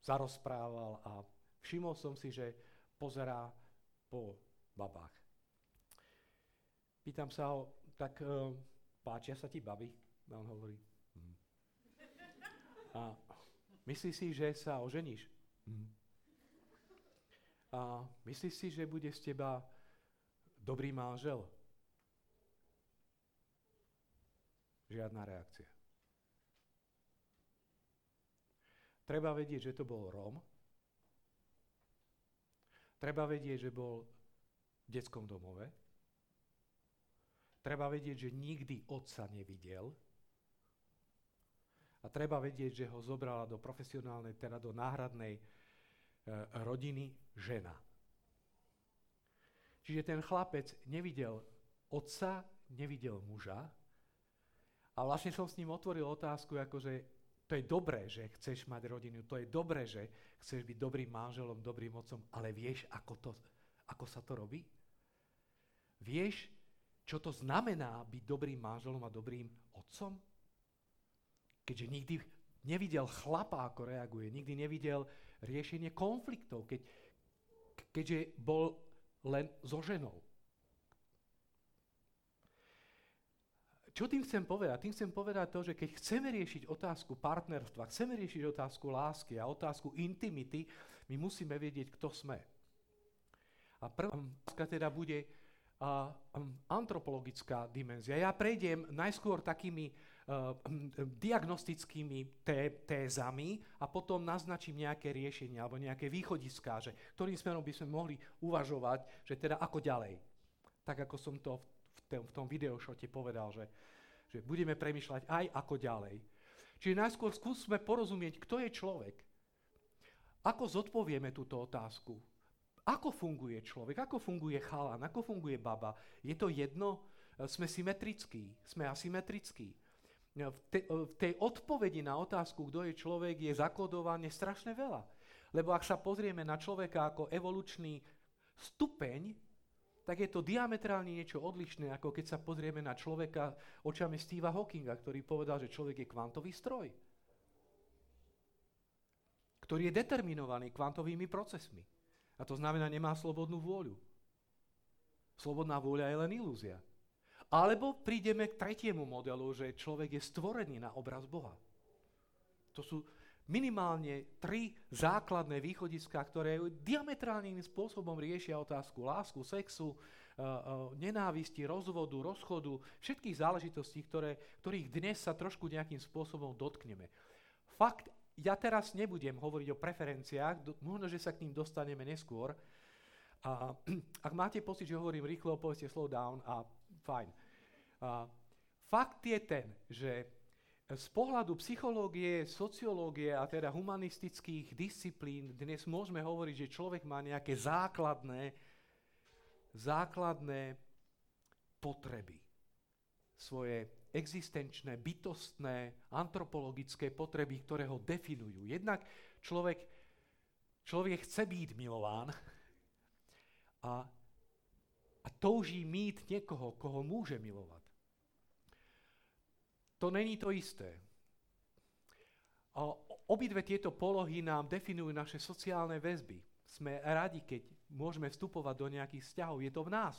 zarozprával a všimol som si, že pozerá po babách. Pýtam sa ho, tak uh, páčia sa ti baby? A on hovorí, hm. A myslíš si, že sa oženíš? Hm. A myslíš si, že bude z teba dobrý manžel? Žiadna reakcia. Treba vedieť, že to bol Róm. Treba vedieť, že bol v detskom domove. Treba vedieť, že nikdy otca nevidel. A treba vedieť, že ho zobrala do profesionálnej, teda do náhradnej e, rodiny žena. Čiže ten chlapec nevidel otca, nevidel muža, a vlastne som s ním otvoril otázku, akože to je dobré, že chceš mať rodinu, to je dobré, že chceš byť dobrým manželom, dobrým otcom, ale vieš, ako, to, ako sa to robí? Vieš, čo to znamená byť dobrým manželom a dobrým otcom? Keďže nikdy nevidel chlapa, ako reaguje, nikdy nevidel riešenie konfliktov, keď, keďže bol len so ženou. Čo tým chcem povedať? Tým chcem povedať to, že keď chceme riešiť otázku partnerstva, chceme riešiť otázku lásky a otázku intimity, my musíme vedieť, kto sme. A prvá otázka teda bude uh, antropologická dimenzia. Ja prejdem najskôr takými uh, diagnostickými té, tézami a potom naznačím nejaké riešenia alebo nejaké východiská, že ktorým smerom by sme mohli uvažovať, že teda ako ďalej. Tak ako som to v tom videošote povedal, že, že budeme premyšľať aj ako ďalej. Čiže najskôr skúsme porozumieť, kto je človek. Ako zodpovieme túto otázku? Ako funguje človek? Ako funguje chalan? Ako funguje baba? Je to jedno? Sme symetrickí? Sme asymetrickí? V, te, v tej odpovedi na otázku, kto je človek, je zakodované strašne veľa. Lebo ak sa pozrieme na človeka ako evolučný stupeň, tak je to diametrálne niečo odlišné, ako keď sa pozrieme na človeka očami Steva Hawkinga, ktorý povedal, že človek je kvantový stroj, ktorý je determinovaný kvantovými procesmi. A to znamená, nemá slobodnú vôľu. Slobodná vôľa je len ilúzia. Alebo prídeme k tretiemu modelu, že človek je stvorený na obraz Boha. To sú minimálne tri základné východiská, ktoré diametrálnym spôsobom riešia otázku lásku, sexu, uh, uh, nenávisti, rozvodu, rozchodu, všetkých záležitostí, ktoré, ktorých dnes sa trošku nejakým spôsobom dotkneme. Fakt, ja teraz nebudem hovoriť o preferenciách, možno, že sa k ním dostaneme neskôr. A, ak máte pocit, že hovorím rýchlo, povedzte slow down a fajn. A, fakt je ten, že z pohľadu psychológie, sociológie a teda humanistických disciplín dnes môžeme hovoriť, že človek má nejaké základné, základné potreby. Svoje existenčné, bytostné, antropologické potreby, ktoré ho definujú. Jednak človek, človek chce byť milován a, a touží mít niekoho, koho môže milovať. To není to isté. Obidve tieto polohy nám definujú naše sociálne väzby. Sme radi, keď môžeme vstupovať do nejakých vzťahov. Je to v nás.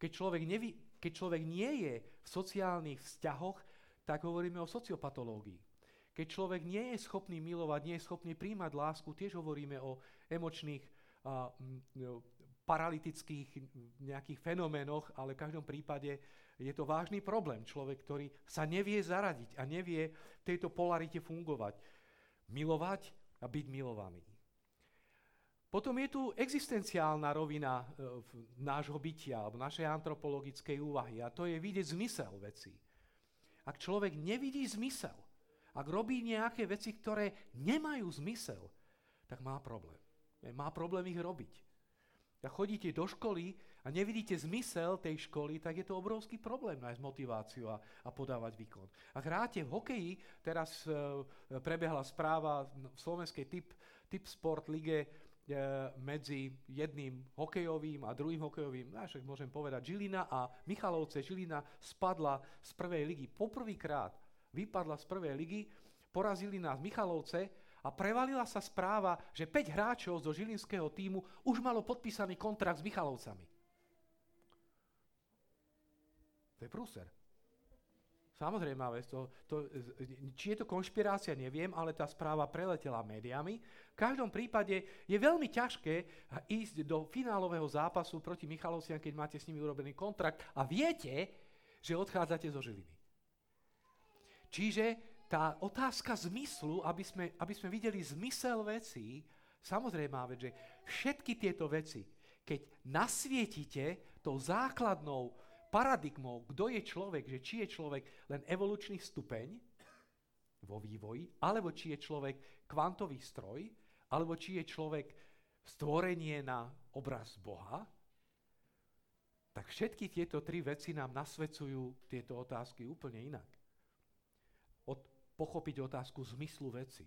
Keď človek, nevi, keď človek nie je v sociálnych vzťahoch, tak hovoríme o sociopatológii. Keď človek nie je schopný milovať, nie je schopný príjmať lásku, tiež hovoríme o emočných a, m, paralytických nejakých fenoménoch, ale v každom prípade je to vážny problém. Človek, ktorý sa nevie zaradiť a nevie v tejto polarite fungovať. Milovať a byť milovaný. Potom je tu existenciálna rovina e, nášho bytia alebo našej antropologickej úvahy a to je vidieť zmysel veci. Ak človek nevidí zmysel, ak robí nejaké veci, ktoré nemajú zmysel, tak má problém. Má problém ich robiť. Ak chodíte do školy a nevidíte zmysel tej školy, tak je to obrovský problém nájsť motiváciu a, a podávať výkon. Ak hráte v hokeji, teraz e, prebehla správa v slovenskej typ, typ sport lige e, medzi jedným hokejovým a druhým hokejovým, no, však môžem povedať, Žilina a Michalovce. Žilina spadla z prvej ligy. Poprvýkrát vypadla z prvej ligy, porazili nás Michalovce a prevalila sa správa, že 5 hráčov zo žilinského týmu už malo podpísaný kontrakt s Michalovcami. To je prúser. Samozrejme, to, to, či je to konšpirácia, neviem, ale tá správa preletela médiami. V každom prípade je veľmi ťažké ísť do finálového zápasu proti Michalovciam, keď máte s nimi urobený kontrakt a viete, že odchádzate zo Žiliny. Čiže tá otázka zmyslu, aby sme, aby sme videli zmysel vecí, samozrejme, že všetky tieto veci, keď nasvietite tou základnou paradigmou, kto je človek, že či je človek len evolučný stupeň vo vývoji, alebo či je človek kvantový stroj, alebo či je človek stvorenie na obraz Boha, tak všetky tieto tri veci nám nasvedcujú tieto otázky úplne inak. Pochopiť otázku zmyslu veci.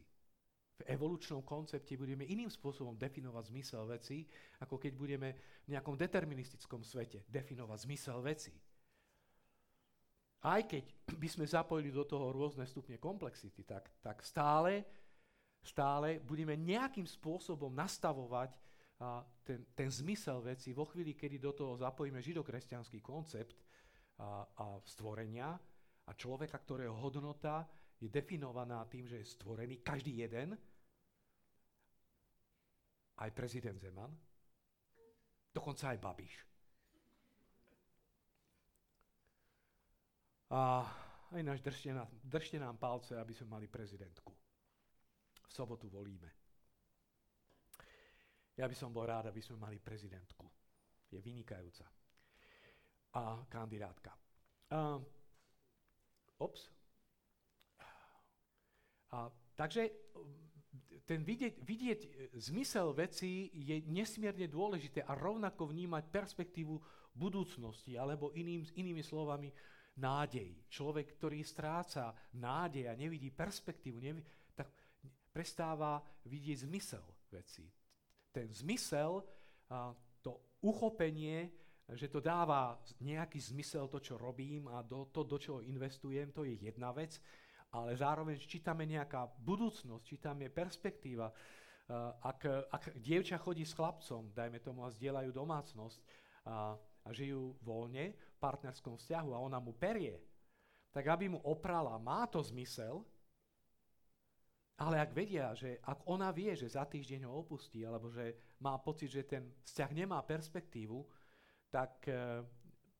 V evolučnom koncepte budeme iným spôsobom definovať zmysel veci, ako keď budeme v nejakom deterministickom svete definovať zmysel veci. Aj keď by sme zapojili do toho rôzne stupne komplexity, tak, tak stále, stále budeme nejakým spôsobom nastavovať a, ten, ten zmysel veci vo chvíli, kedy do toho zapojíme židokresťanský koncept a, a stvorenia a človeka, ktorého hodnota je definovaná tým, že je stvorený každý jeden, aj prezident Zeman, dokonca aj Babiš. A ináč držte nám, držte nám palce, aby sme mali prezidentku. V sobotu volíme. Ja by som bol rád, aby sme mali prezidentku. Je vynikajúca. A kandidátka. Uh, ops. A, takže ten vidieť, vidieť e, zmysel veci je nesmierne dôležité a rovnako vnímať perspektívu budúcnosti, alebo iným, inými slovami nádej. Človek, ktorý stráca nádej a nevidí perspektívu, nevidí, tak prestáva vidieť zmysel veci. Ten zmysel, a to uchopenie, že to dáva nejaký zmysel to, čo robím a do, to, do čoho investujem, to je jedna vec ale zároveň, či tam je nejaká budúcnosť, či tam je perspektíva. Uh, ak, ak dievča chodí s chlapcom, dajme tomu, a zdieľajú domácnosť a, a žijú voľne v partnerskom vzťahu a ona mu perie, tak aby mu oprala, má to zmysel, ale ak vedia, že ak ona vie, že za týždeň ho opustí, alebo že má pocit, že ten vzťah nemá perspektívu, tak uh,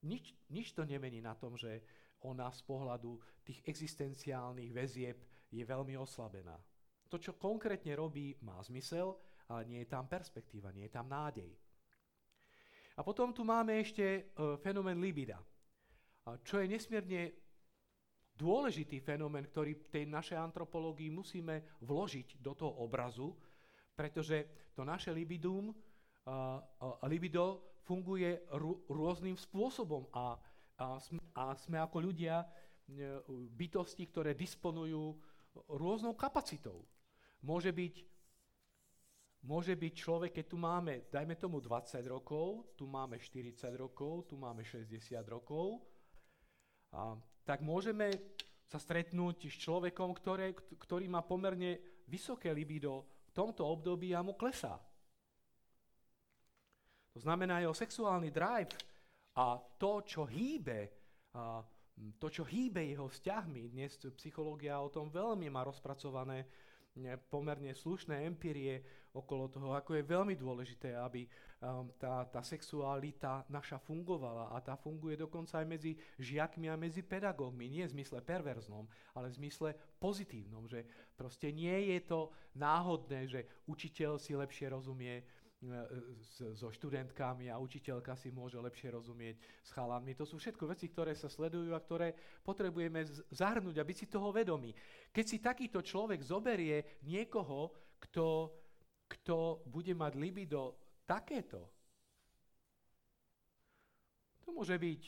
nič, nič to nemení na tom, že ona z pohľadu tých existenciálnych väzieb je veľmi oslabená. To, čo konkrétne robí, má zmysel, ale nie je tam perspektíva, nie je tam nádej. A potom tu máme ešte uh, fenomén libida, čo je nesmierne dôležitý fenomén, ktorý v tej našej antropológii musíme vložiť do toho obrazu, pretože to naše libidum, libido funguje rô, rôznym spôsobom a a sme, a sme ako ľudia e, bytosti, ktoré disponujú rôznou kapacitou. Môže byť, môže byť človek, keď tu máme, dajme tomu 20 rokov, tu máme 40 rokov, tu máme 60 rokov, a, tak môžeme sa stretnúť s človekom, ktoré, ktorý má pomerne vysoké libido v tomto období a mu klesá. To znamená, jeho sexuálny drive a to, čo hýbe, a to, čo hýbe jeho vzťahmi, dnes psychológia o tom veľmi má rozpracované pomerne slušné empirie okolo toho, ako je veľmi dôležité, aby um, tá, tá sexualita naša fungovala. A tá funguje dokonca aj medzi žiakmi a medzi pedagógmi, nie v zmysle perverznom, ale v zmysle pozitívnom, že proste nie je to náhodné, že učiteľ si lepšie rozumie so študentkami a učiteľka si môže lepšie rozumieť s chalami. To sú všetko veci, ktoré sa sledujú a ktoré potrebujeme zahrnúť a byť si toho vedomí. Keď si takýto človek zoberie niekoho, kto, kto bude mať libido takéto, to môže byť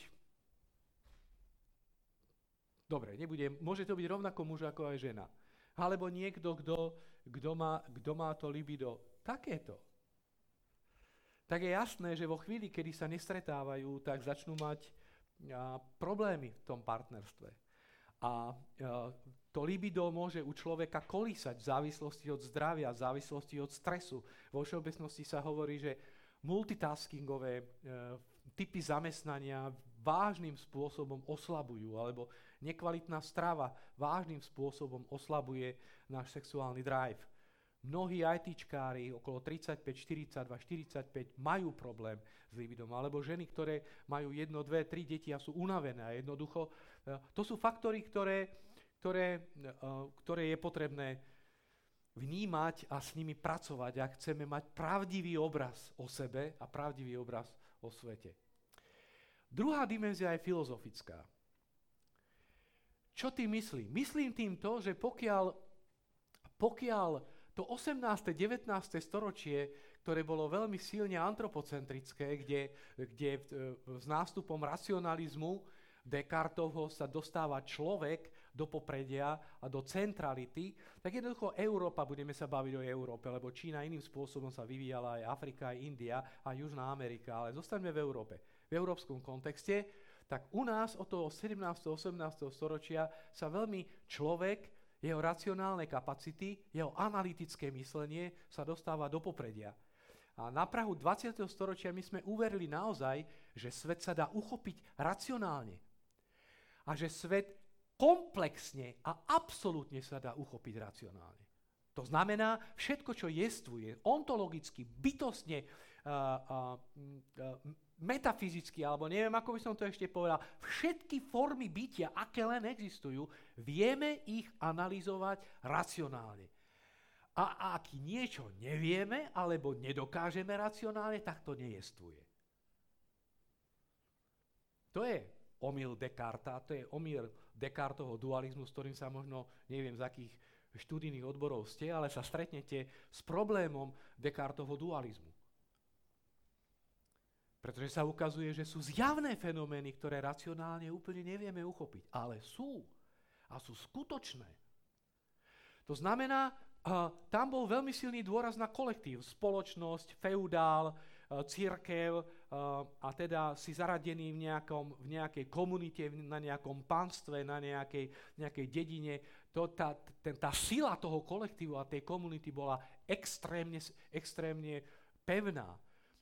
Dobre, nebude, môže to byť rovnako muž ako aj žena. Alebo niekto, kto, kto, má, kto má to libido takéto tak je jasné, že vo chvíli, kedy sa nestretávajú, tak začnú mať a, problémy v tom partnerstve. A to libido môže u človeka kolísať v závislosti od zdravia, v závislosti od stresu. Vo všeobecnosti sa hovorí, že multitaskingové e, typy zamestnania vážnym spôsobom oslabujú, alebo nekvalitná strava vážnym spôsobom oslabuje náš sexuálny drive. Mnohí ITčkári, okolo 35, 42, 45, majú problém s libidom, alebo ženy, ktoré majú jedno, dve, tri deti a sú unavené a jednoducho. E, to sú faktory, ktoré ktoré, eh, ktoré je potrebné vnímať a s nimi pracovať, ak chceme mať pravdivý obraz o sebe a pravdivý obraz o svete. Druhá dimenzia je filozofická. Čo ty myslím? Myslím tým to, že pokiaľ, pokiaľ to 18. 19. storočie, ktoré bolo veľmi silne antropocentrické, kde, kde eh, s nástupom racionalizmu Descartovho sa dostáva človek do popredia a do centrality, tak jednoducho Európa, budeme sa baviť o Európe, lebo Čína iným spôsobom sa vyvíjala aj Afrika, aj India a Južná Amerika, ale zostaňme v Európe. V európskom kontexte, tak u nás od toho 17. 18. storočia sa veľmi človek, jeho racionálne kapacity, jeho analytické myslenie sa dostáva do popredia. A na Prahu 20. storočia my sme uverili naozaj, že svet sa dá uchopiť racionálne a že svet komplexne a absolútne sa dá uchopiť racionálne. To znamená, všetko, čo jestvuje, ontologicky, bytostne, uh, uh, uh, metafyzicky, alebo neviem, ako by som to ešte povedal, všetky formy bytia, aké len existujú, vieme ich analyzovať racionálne. A ak niečo nevieme, alebo nedokážeme racionálne, tak to nejestvuje. To je omyl Descarta, to je omyl Descartovho dualizmu, s ktorým sa možno, neviem z akých študijných odborov ste, ale sa stretnete s problémom Descartovho dualizmu. Pretože sa ukazuje, že sú zjavné fenomény, ktoré racionálne úplne nevieme uchopiť, ale sú a sú skutočné. To znamená, tam bol veľmi silný dôraz na kolektív, spoločnosť, feudál, církev, a teda si zaradený v, nejakom, v nejakej komunite, na nejakom pánstve, na nejakej, nejakej dedine, to, tá, ten, tá sila toho kolektívu a tej komunity bola extrémne, extrémne pevná.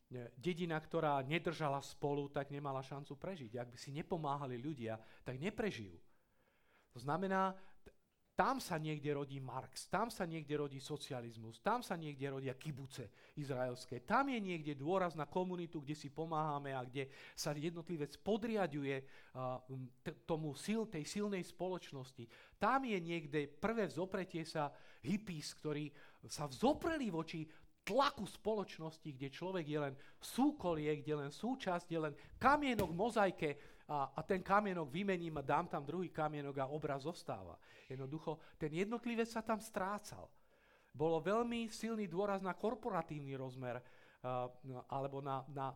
Dedina, ktorá nedržala spolu, tak nemala šancu prežiť. Ak by si nepomáhali ľudia, tak neprežijú. To znamená, tam sa niekde rodí Marx, tam sa niekde rodí socializmus, tam sa niekde rodia kibuce izraelské, tam je niekde dôraz na komunitu, kde si pomáhame a kde sa jednotlivec podriaduje t- tomu sil, tej silnej spoločnosti. Tam je niekde prvé vzopretie sa hippies, ktorí sa vzopreli voči tlaku spoločnosti, kde človek je len súkolie, kde len súčasť, je len kamienok mozaike a, a ten kamienok vymením a dám tam druhý kamienok a obraz zostáva. Jednoducho, ten jednotlivec sa tam strácal. Bolo veľmi silný dôraz na korporatívny rozmer uh, alebo na, na,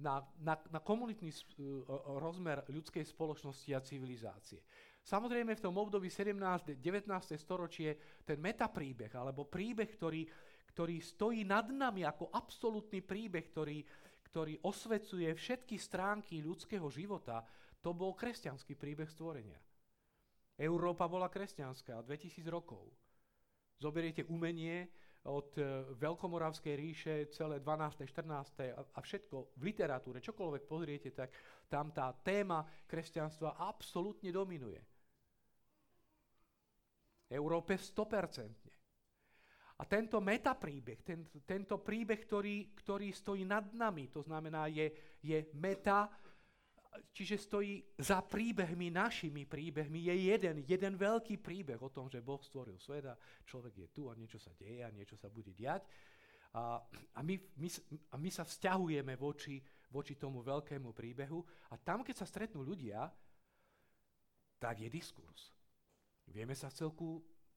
na, na, na komunitný uh, rozmer ľudskej spoločnosti a civilizácie. Samozrejme v tom období 17. 19. storočie ten metapríbeh, alebo príbeh, ktorý, ktorý stojí nad nami ako absolútny príbeh, ktorý, ktorý osvecuje všetky stránky ľudského života, to bol kresťanský príbeh stvorenia. Európa bola kresťanská 2000 rokov. Zoberiete umenie od e, Veľkomoravskej ríše, celé 12., 14. a všetko v literatúre, čokoľvek pozriete, tak tam tá téma kresťanstva absolútne dominuje. Európe 100%. A tento metapríbeh, ten, tento príbeh, ktorý, ktorý stojí nad nami, to znamená, je, je meta, čiže stojí za príbehmi, našimi príbehmi, je jeden, jeden veľký príbeh o tom, že Boh stvoril svet a človek je tu a niečo sa deje a niečo sa bude diať. A, a, my, my, a my sa vzťahujeme voči, voči tomu veľkému príbehu a tam, keď sa stretnú ľudia, tak je diskurs. Vieme sa v celku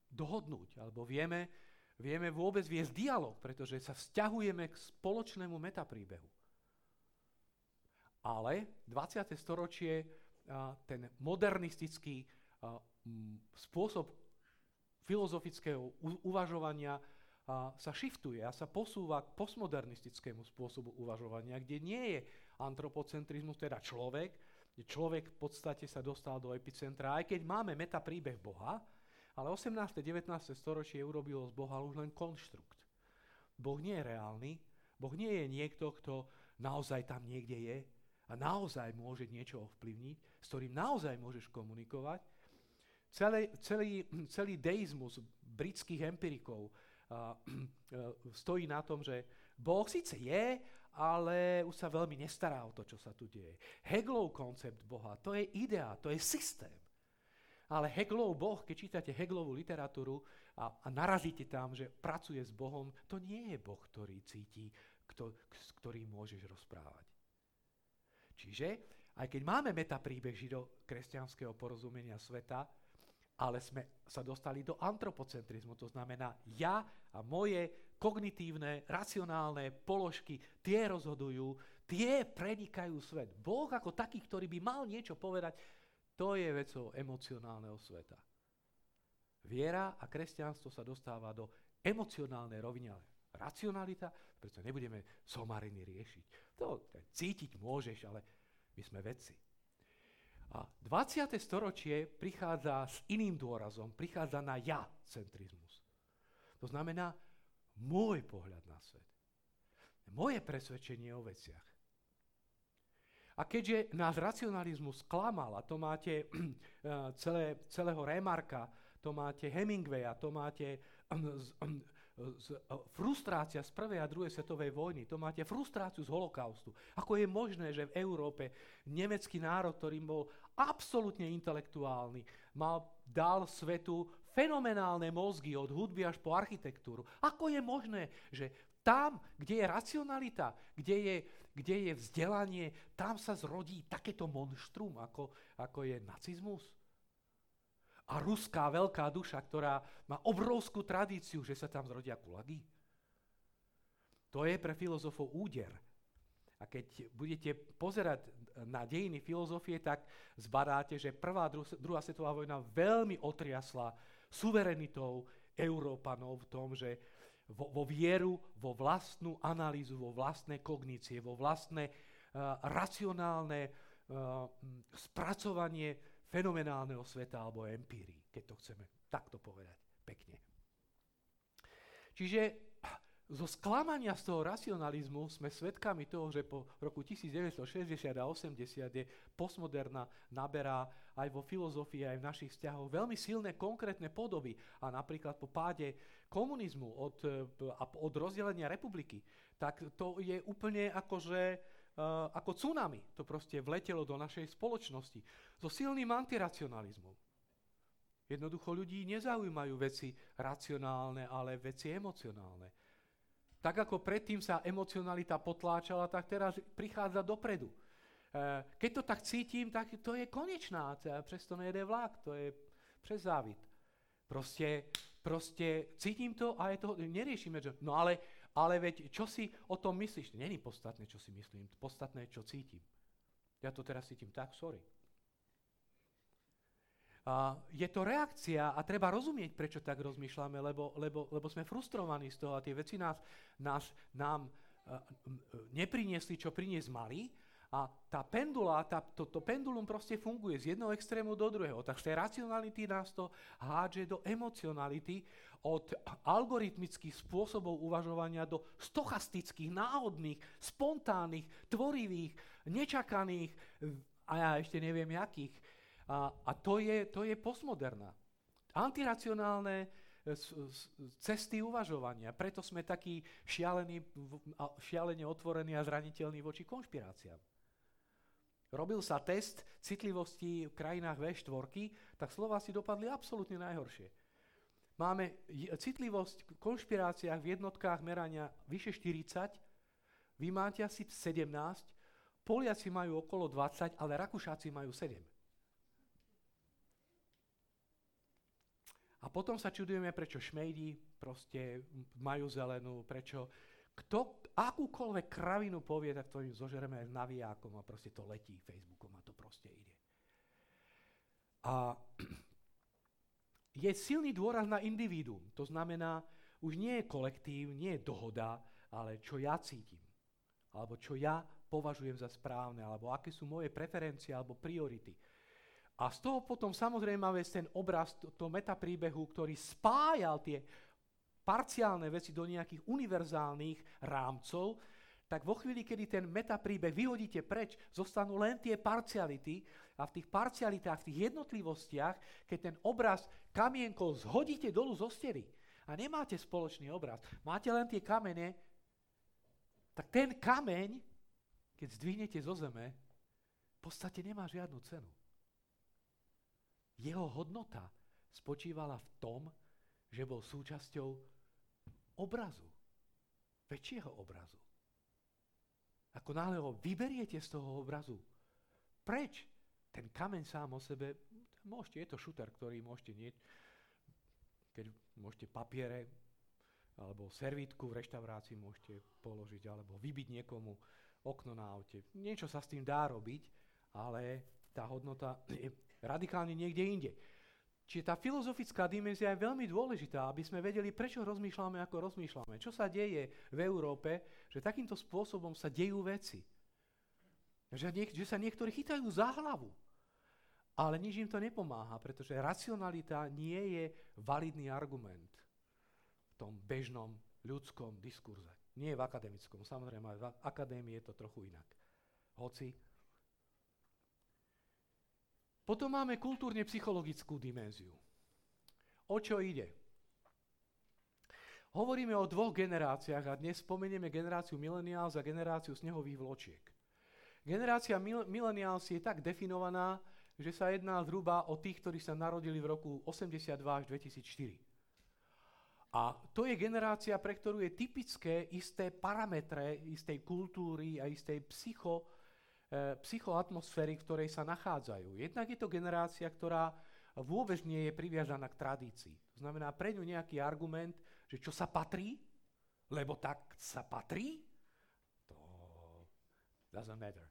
dohodnúť, alebo vieme, vieme vôbec viesť dialog, pretože sa vzťahujeme k spoločnému metapríbehu. Ale 20. storočie, ten modernistický spôsob filozofického uvažovania sa shiftuje a sa posúva k postmodernistickému spôsobu uvažovania, kde nie je antropocentrizmus, teda človek, Človek v podstate sa dostal do epicentra, aj keď máme meta príbeh Boha, ale 18. 19. storočie urobilo z Boha už len konštrukt. Boh nie je reálny, Boh nie je niekto, kto naozaj tam niekde je a naozaj môže niečo ovplyvniť, s ktorým naozaj môžeš komunikovať. Celý, celý, celý deizmus britských empirikov a, a, stojí na tom, že Boh síce je, ale už sa veľmi nestará o to, čo sa tu deje. Heglov koncept Boha, to je idea, to je systém. Ale Heglov Boh, keď čítate Heglovú literatúru a, a narazíte tam, že pracuje s Bohom, to nie je Boh, ktorý cíti, kto, s ktorým môžeš rozprávať. Čiže, aj keď máme metapríbeh žido-kresťanského porozumenia sveta, ale sme sa dostali do antropocentrizmu, to znamená ja a moje kognitívne, racionálne položky, tie rozhodujú, tie prenikajú svet. Boh ako taký, ktorý by mal niečo povedať, to je vecou emocionálneho sveta. Viera a kresťanstvo sa dostáva do emocionálnej roviny, ale racionalita, preto nebudeme somariny riešiť. To cítiť môžeš, ale my sme vedci. A 20. storočie prichádza s iným dôrazom, prichádza na ja-centrizmus. To znamená môj pohľad na svet. Moje presvedčenie o veciach. A keďže nás racionalizmus klamal, a to máte eh, celé, celého Remarka, to máte Hemingwaya, to máte z, frustrácia z prvej a druhej svetovej vojny, to máte frustráciu z holokaustu. Ako je možné, že v Európe nemecký národ, ktorý bol absolútne intelektuálny, mal, dal svetu fenomenálne mozgy od hudby až po architektúru. Ako je možné, že tam, kde je racionalita, kde je, kde je vzdelanie, tam sa zrodí takéto monštrum, ako, ako je nacizmus? a ruská veľká duša, ktorá má obrovskú tradíciu, že sa tam zrodia kulagy. To je pre filozofov úder. A keď budete pozerať na dejiny filozofie, tak zbadáte, že prvá, druhá svetová vojna veľmi otriasla suverenitou Európanov v tom, že vo, vo vieru, vo vlastnú analýzu, vo vlastné kognície, vo vlastné uh, racionálne uh, spracovanie fenomenálneho sveta alebo empírii, keď to chceme takto povedať pekne. Čiže zo sklamania z toho racionalizmu sme svedkami toho, že po roku 1960 a 80 je postmoderna naberá aj vo filozofii, aj v našich vzťahoch veľmi silné konkrétne podoby. A napríklad po páde komunizmu od, od rozdelenia republiky, tak to je úplne akože uh, ako tsunami. To proste vletelo do našej spoločnosti. So silným antiracionalizmom. Jednoducho ľudí nezaujímajú veci racionálne, ale veci emocionálne. Tak ako predtým sa emocionalita potláčala, tak teraz prichádza dopredu. Uh, keď to tak cítim, tak to je konečná, přes to nejde vlak, to je přes závit. Proste, proste cítim to a je to, neriešime, že no ale ale veď, čo si o tom myslíš? Není podstatné, čo si myslím, podstatné, čo cítim. Ja to teraz cítim tak, sorry. Je to reakcia a treba rozumieť, prečo tak rozmýšľame, lebo, lebo, lebo sme frustrovaní z toho a tie veci nás, nás, nám uh, nepriniesli, čo priniesť mali a tá pendula, tá, to, to pendulum proste funguje z jedného extrému do druhého. Tak z tej racionality nás to hádže do emocionality, od algoritmických spôsobov uvažovania do stochastických, náhodných, spontánnych, tvorivých, nečakaných a ja ešte neviem jakých. A, a to, je, to je postmoderná. Antiracionálne e, cesty uvažovania. Preto sme takí šialení, šialene otvorení a zraniteľní voči konšpiráciám robil sa test citlivosti v krajinách V4, tak Slováci dopadli absolútne najhoršie. Máme citlivosť v konšpiráciách v jednotkách merania vyše 40, vy máte asi 17, Poliaci majú okolo 20, ale Rakúšáci majú 7. A potom sa čudujeme, prečo šmejdi proste majú zelenú, prečo kto akúkoľvek kravinu povie, tak to im zožereme navijákom a proste to letí Facebookom a to proste ide. A je silný dôraz na individuum. To znamená, už nie je kolektív, nie je dohoda, ale čo ja cítim. Alebo čo ja považujem za správne, alebo aké sú moje preferencie alebo priority. A z toho potom samozrejme máme ten obraz toho metapríbehu, ktorý spájal tie parciálne veci do nejakých univerzálnych rámcov, tak vo chvíli, kedy ten metapríbeh vyhodíte preč, zostanú len tie parciality a v tých parcialitách, v tých jednotlivostiach, keď ten obraz kamienkou zhodíte dolu zo steny a nemáte spoločný obraz, máte len tie kamene, tak ten kameň, keď zdvihnete zo zeme, v podstate nemá žiadnu cenu. Jeho hodnota spočívala v tom, že bol súčasťou obrazu, väčšieho obrazu. Ako náhle ho vyberiete z toho obrazu, preč? Ten kameň sám o sebe, môžete, je to šuter, ktorý môžete nieť, keď môžete papiere alebo servítku v reštaurácii môžete položiť, alebo vybiť niekomu okno na aute. Niečo sa s tým dá robiť, ale tá hodnota je radikálne niekde inde. Čiže tá filozofická dimenzia je veľmi dôležitá, aby sme vedeli, prečo rozmýšľame, ako rozmýšľame. Čo sa deje v Európe, že takýmto spôsobom sa dejú veci. Že, niek- že sa niektorí chytajú za hlavu. Ale nič im to nepomáha, pretože racionalita nie je validný argument v tom bežnom ľudskom diskurze. Nie v akademickom. Samozrejme, v akadémii je to trochu inak. Hoci potom máme kultúrne-psychologickú dimenziu. O čo ide? Hovoríme o dvoch generáciách a dnes spomenieme generáciu millennials a generáciu snehových vločiek. Generácia mil- millennials je tak definovaná, že sa jedná zhruba o tých, ktorí sa narodili v roku 82 až 2004. A to je generácia, pre ktorú je typické isté parametre istej kultúry a istej psycho, psychoatmosféry, v ktorej sa nachádzajú. Jednak je to generácia, ktorá vôbec nie je priviažaná k tradícii. To znamená, pre ňu nejaký argument, že čo sa patrí, lebo tak sa patrí, to doesn't matter.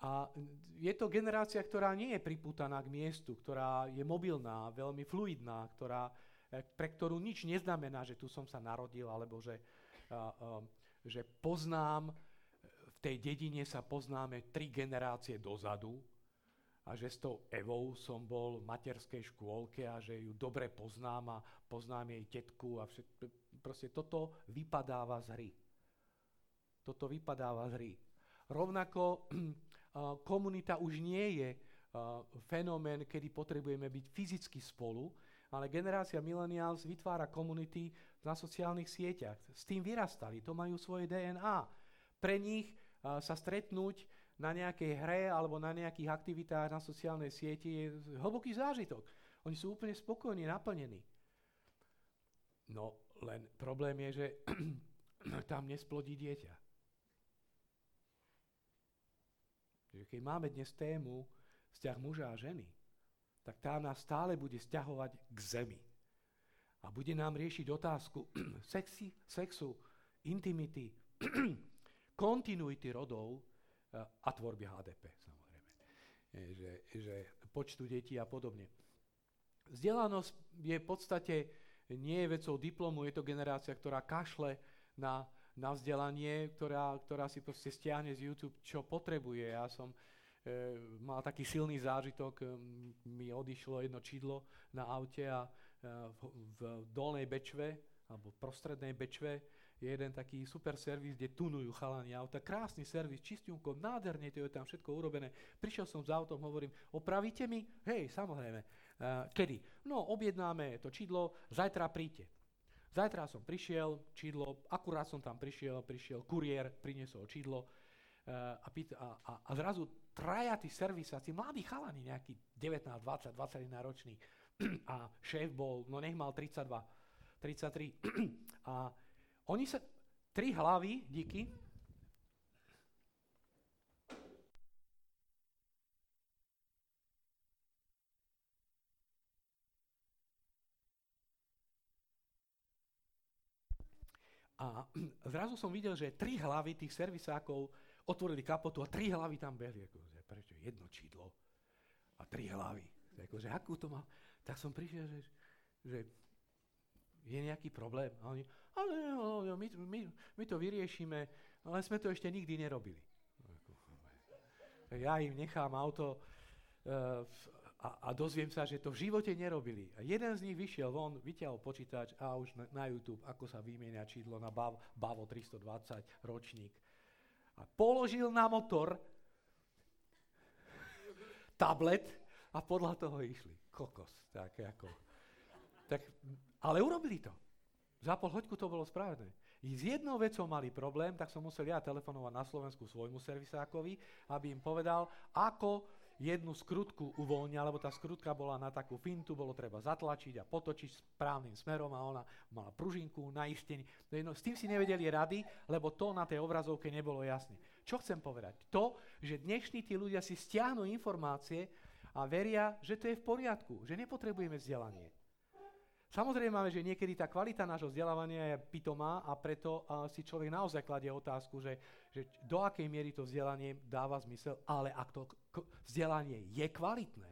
A je to generácia, ktorá nie je priputaná k miestu, ktorá je mobilná, veľmi fluidná, ktorá, e, pre ktorú nič neznamená, že tu som sa narodil, alebo že, že poznám tej dedine sa poznáme tri generácie dozadu a že s tou Evou som bol v materskej škôlke a že ju dobre poznám a poznám jej tetku a všetko. Proste toto vypadáva z hry. Toto vypadáva z hry. Rovnako komunita už nie je fenomén, kedy potrebujeme byť fyzicky spolu, ale generácia millennials vytvára komunity na sociálnych sieťach. S tým vyrastali, to majú svoje DNA. Pre nich sa stretnúť na nejakej hre alebo na nejakých aktivitách na sociálnej sieti je hlboký zážitok. Oni sú úplne spokojní, naplnení. No len problém je, že tam nesplodí dieťa. Keď máme dnes tému vzťah muža a ženy, tak tá nás stále bude stiahovať k zemi. A bude nám riešiť otázku sexy, sexu, intimity, kontinuity rodov eh, a tvorby HDP, samozrejme. Že, že počtu detí a podobne. Vzdelanosť je v podstate nie je vecou diplomu, je to generácia, ktorá kašle na, na vzdelanie, ktorá, ktorá si proste stiahne z YouTube, čo potrebuje. Ja som e, mal taký silný zážitok, mi odišlo jedno čidlo na aute a e, v, v dolnej bečve, alebo prostrednej bečve, je jeden taký super servis, kde tunujú chalani auta. Krásny servis, čistunko, nádherne, to je tam všetko urobené. Prišiel som s autom, hovorím, opravíte mi? Hej, samozrejme. Uh, kedy? No, objednáme to čidlo, zajtra príďte. Zajtra som prišiel, čidlo, akurát som tam prišiel, prišiel kuriér, priniesol čidlo uh, a, pýta, a, a, a zrazu traja tí servisáci, mladí chalani, nejaký 19, 20, 21 ročný a šéf bol, no nech mal 32, 33 a oni sa, tri hlavy, díky, A zrazu som videl, že tri hlavy tých servisákov otvorili kapotu a tri hlavy tam behli. Akože, prečo? Jedno čídlo a tri hlavy. Akože, akú to má? Tak som prišiel, že, že je nejaký problém. A oni, Ale my, my, my to vyriešime, ale sme to ešte nikdy nerobili. Ja im nechám auto uh, a, a dozviem sa, že to v živote nerobili. A jeden z nich vyšiel von, vyťahol počítač a už na, na YouTube, ako sa vymieňa čídlo na Bav, Bavo 320 ročník. A položil na motor tablet a podľa toho išli. Kokos. Tak ako. Tak, ale urobili to. Za pol hoďku to bolo správne. I s jednou vecou mali problém, tak som musel ja telefonovať na Slovensku svojmu servisákovi, aby im povedal, ako jednu skrutku uvoľnia, lebo tá skrutka bola na takú fintu, bolo treba zatlačiť a potočiť správnym smerom a ona mala pružinku na istení. No, s tým si nevedeli rady, lebo to na tej obrazovke nebolo jasne. Čo chcem povedať? To, že dnešní tí ľudia si stiahnu informácie a veria, že to je v poriadku, že nepotrebujeme vzdelanie. Samozrejme že niekedy tá kvalita nášho vzdelávania je pitomá a preto si človek naozaj kladie otázku, že, že do akej miery to vzdelanie dáva zmysel, ale ak to k- vzdelanie je kvalitné,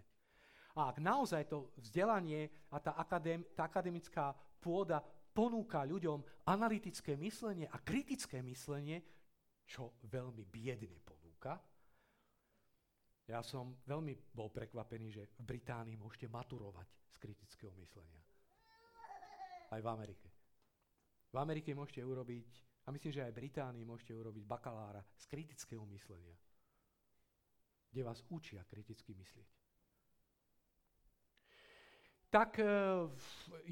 a ak naozaj to vzdelanie a tá, akadém, tá akademická pôda ponúka ľuďom analytické myslenie a kritické myslenie, čo veľmi biedne ponúka, ja som veľmi bol prekvapený, že v Británii môžete maturovať z kritického myslenia aj v Amerike. V Amerike môžete urobiť, a myslím, že aj v Británii môžete urobiť bakalára z kritického myslenia, kde vás učia kriticky myslieť. Tak e,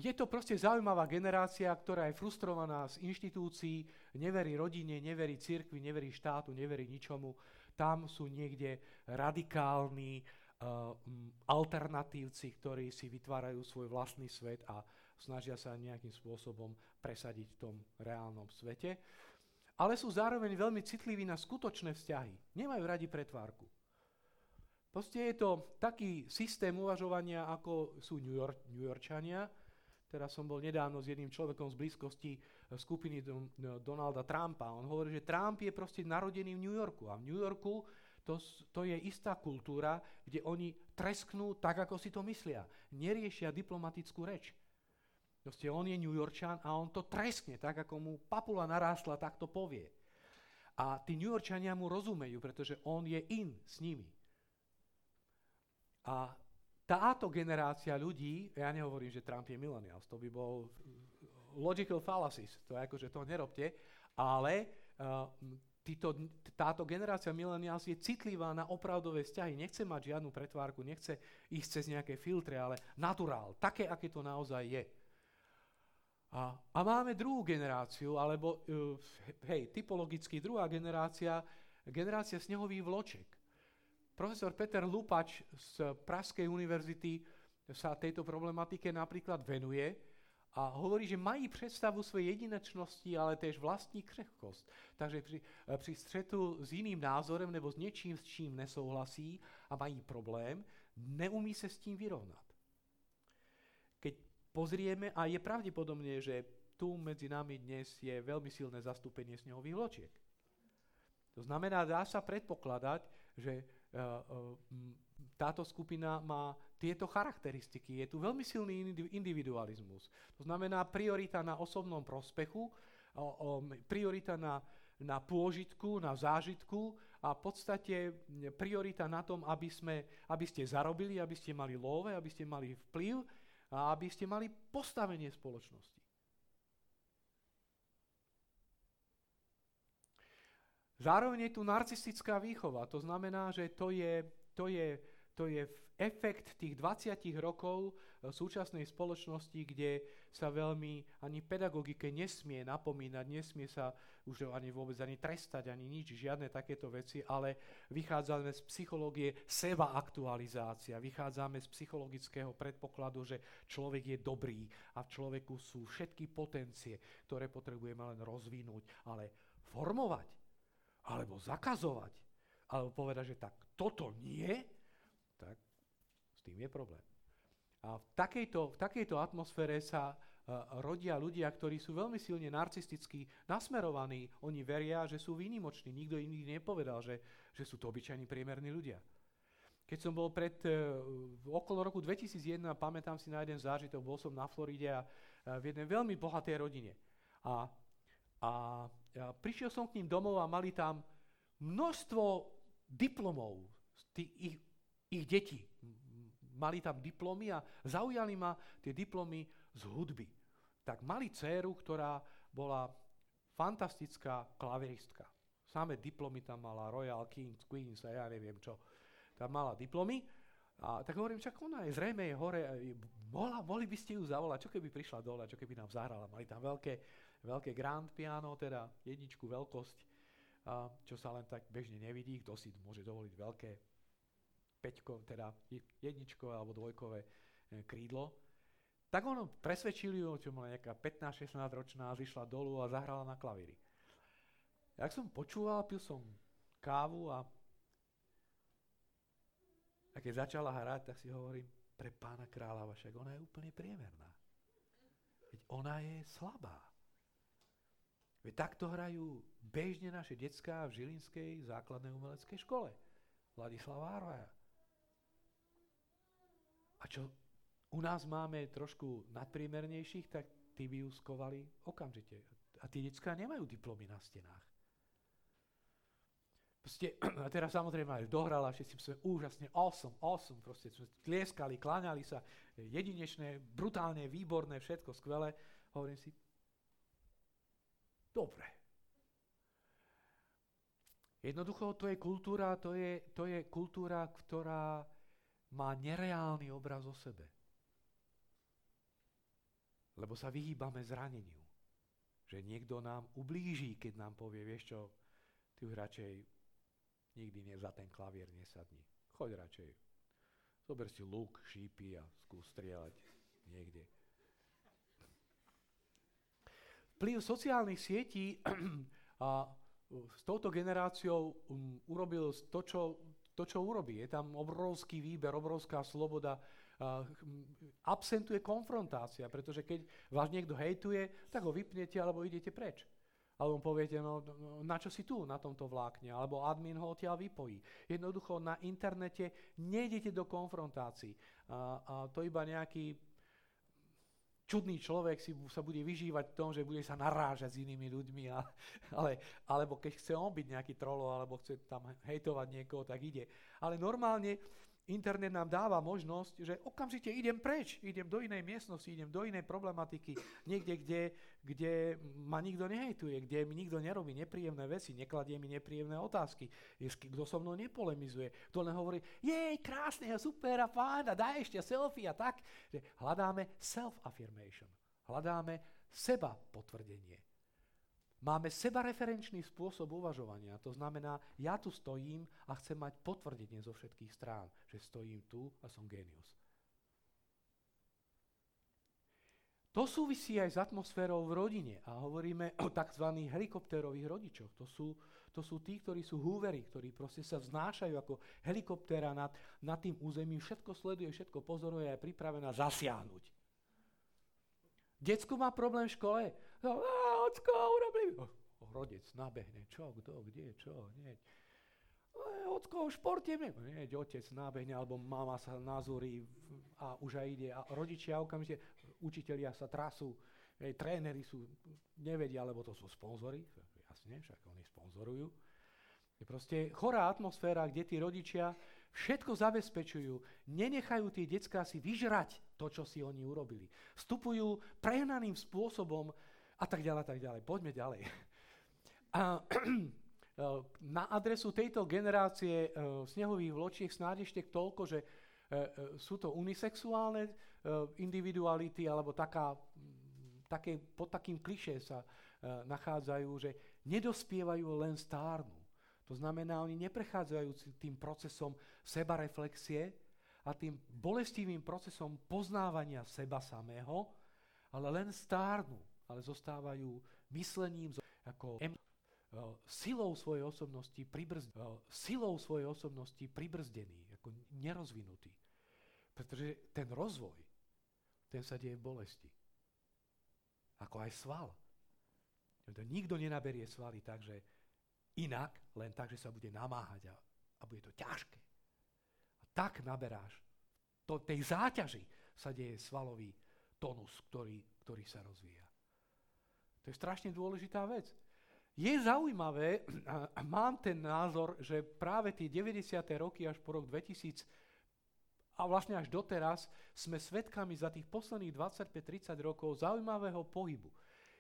je to proste zaujímavá generácia, ktorá je frustrovaná z inštitúcií, neverí rodine, neverí cirkvi, neverí štátu, neverí ničomu. Tam sú niekde radikálni uh, alternatívci, ktorí si vytvárajú svoj vlastný svet a snažia sa nejakým spôsobom presadiť v tom reálnom svete, ale sú zároveň veľmi citliví na skutočné vzťahy. Nemajú radi pretvárku. Proste je to taký systém uvažovania, ako sú New, York, New Yorkčania. Teraz som bol nedávno s jedným človekom z blízkosti eh, skupiny Don, Donalda Trumpa. On hovorí, že Trump je proste narodený v New Yorku. A v New Yorku to, to je istá kultúra, kde oni tresknú tak, ako si to myslia. Neriešia diplomatickú reč. Proste on je New Yorkčan a on to treskne, tak ako mu papula narástla, tak to povie. A tí New Yorkčania mu rozumejú, pretože on je in s nimi. A táto generácia ľudí, ja nehovorím, že Trump je millennials, to by bol logical fallacies, to je ako, že to nerobte, ale uh, títo, táto generácia millennials je citlivá na opravdové vzťahy, nechce mať žiadnu pretvárku, nechce ísť cez nejaké filtre, ale naturál, také, aké to naozaj je. A, a máme druhú generáciu, alebo uh, hej, typologicky druhá generácia, generácia snehových vloček. Profesor Peter Lupač z Pražskej univerzity sa tejto problematike napríklad venuje a hovorí, že mají predstavu svojej jedinečnosti, ale tiež vlastní křehkosť. Takže pri, pri stretu s iným názorem nebo s niečím, s čím nesouhlasí a mají problém, neumí sa s tým vyrovnať pozrieme a je pravdepodobné, že tu medzi nami dnes je veľmi silné zastúpenie snehových vločiek. To znamená, dá sa predpokladať, že uh, uh, táto skupina má tieto charakteristiky. Je tu veľmi silný individualizmus. To znamená priorita na osobnom prospechu, priorita na, na pôžitku, na zážitku a v podstate priorita na tom, aby, sme, aby ste zarobili, aby ste mali love, aby ste mali vplyv a aby ste mali postavenie spoločnosti. Zároveň je tu narcistická výchova. To znamená, že to je, to je, to je efekt tých 20 rokov eh, súčasnej spoločnosti, kde sa veľmi ani pedagogike nesmie napomínať, nesmie sa už ani vôbec ani trestať, ani nič, žiadne takéto veci, ale vychádzame z psychológie seba aktualizácia, vychádzame z psychologického predpokladu, že človek je dobrý a v človeku sú všetky potencie, ktoré potrebujeme len rozvinúť, ale formovať, alebo zakazovať, alebo povedať, že tak toto nie, tým je problém. A v takejto, v takejto atmosfére sa rodia ľudia, ktorí sú veľmi silne narcisticky nasmerovaní. Oni veria, že sú výnimoční. Nikto iný nepovedal, že, že sú to obyčajní priemerní ľudia. Keď som bol pred, uh, okolo roku 2001, pamätám si na jeden zážitok, bol som na Floride a uh, v jednej veľmi bohatej rodine. A, a ja prišiel som k ním domov a mali tam množstvo diplomov tých, ich, ich detí. Mali tam diplomy a zaujali ma tie diplomy z hudby. Tak mali dceru, ktorá bola fantastická klaviristka. Samé diplomy tam mala, Royal Kings, Queens a ja neviem čo. Tam mala diplomy. A tak hovorím, čak ona je zrejme je hore, mohla, mohli by ste ju zavolať, čo keby prišla dole, čo keby nám zahrala. Mali tam veľké, veľké grand piano, teda jedničku veľkosť, čo sa len tak bežne nevidí, kto si môže dovoliť veľké peťko, teda jedničkové alebo dvojkové e, krídlo. Tak ono presvedčili ju, čo mala nejaká 15-16 ročná, zišla dolu a zahrala na klavíri. Jak som počúval, pil som kávu a, a keď začala hrať, tak si hovorím, pre pána kráľa, však ona je úplne priemerná. Veď ona je slabá. Veď takto hrajú bežne naše detská v Žilinskej základnej umeleckej škole. Vladislava Arvaja. A čo u nás máme trošku nadpriemernejších, tak tí by ju skovali okamžite. A tí detská nemajú diplomy na stenách. Proste, a teraz samozrejme aj dohrala, všetci sme úžasne awesome, awesome, proste sme tlieskali, kláňali sa, jedinečné, brutálne, výborné, všetko skvelé. Hovorím si, dobre. Jednoducho to je kultúra, to je, to je kultúra, ktorá má nereálny obraz o sebe. Lebo sa vyhýbame zraneniu. Že niekto nám ublíži, keď nám povie, vieš čo, ty už radšej nikdy nie za ten klavier nesadni. Choď radšej. Zober si luk, šípy a skús strieľať niekde. Vplyv sociálnych sietí a s touto generáciou um, urobil to čo, to, čo urobí. Je tam obrovský výber, obrovská sloboda. Uh, absentuje konfrontácia, pretože keď vás niekto hejtuje, tak ho vypnete alebo idete preč. Alebo poviete, no, no na čo si tu na tomto vlákne, alebo admin ho odtiaľ vypojí. Jednoducho na internete nejdete do konfrontácií. A, a to iba nejaký čudný človek si sa bude vyžívať v tom, že bude sa narážať s inými ľuďmi, a, ale, alebo keď chce on byť nejaký trolo, alebo chce tam hejtovať niekoho, tak ide. Ale normálne internet nám dáva možnosť, že okamžite idem preč, idem do inej miestnosti, idem do inej problematiky, niekde, kde, kde ma nikto nehejtuje, kde mi nikto nerobí nepríjemné veci, nekladie mi nepríjemné otázky, kto so mnou nepolemizuje, kto len hovorí, jej, krásne super a fajn a daj ešte selfie a tak. Že hľadáme self-affirmation, hľadáme seba potvrdenie. Máme sebareferenčný spôsob uvažovania. To znamená, ja tu stojím a chcem mať potvrdenie zo všetkých strán, že stojím tu a som genius. To súvisí aj s atmosférou v rodine a hovoríme o tzv. helikoptérových rodičoch. To sú, to sú tí, ktorí sú húvery, ktorí proste sa vznášajú ako helikoptéra nad, nad tým územím, všetko sleduje, všetko pozoruje a je pripravená zasiahnuť. Decko má problém v škole, no, ocko, urobili. Rodec nabehne, čo, kto, kde, čo, nie. Ocko, v športe, otec nábehne, alebo mama sa nazúri a už aj ide. A rodičia okamžite, učitelia sa trasú, hej, tréneri sú, nevedia, lebo to sú sponzory, jasne, však oni sponzorujú. Je proste chorá atmosféra, kde tí rodičia všetko zabezpečujú, nenechajú tie detská si vyžrať to, čo si oni urobili. Vstupujú prehnaným spôsobom a tak ďalej, tak ďalej. Poďme ďalej. A, na adresu tejto generácie uh, snehových vločiek snáď ešte toľko, že uh, sú to unisexuálne individuality, alebo taká, také, pod takým klišé sa nachádzajú, že nedospievajú len stárnu. To znamená, oni neprechádzajú tým procesom sebareflexie a tým bolestivým procesom poznávania seba samého, ale len stárnu ale zostávajú myslením ako em- silou svojej osobnosti, pribrzd- silou svojej osobnosti pribrzdený, ako nerozvinutý. Pretože ten rozvoj, ten sa deje v bolesti. Ako aj sval. Nikto nenaberie svaly tak, že inak, len tak, že sa bude namáhať a, a bude to ťažké. A tak naberáš. To, tej záťaži sa deje svalový tonus, ktorý, ktorý sa rozvíja. To je strašne dôležitá vec. Je zaujímavé, a mám ten názor, že práve tie 90. roky až po rok 2000 a vlastne až doteraz sme svedkami za tých posledných 25-30 rokov zaujímavého pohybu.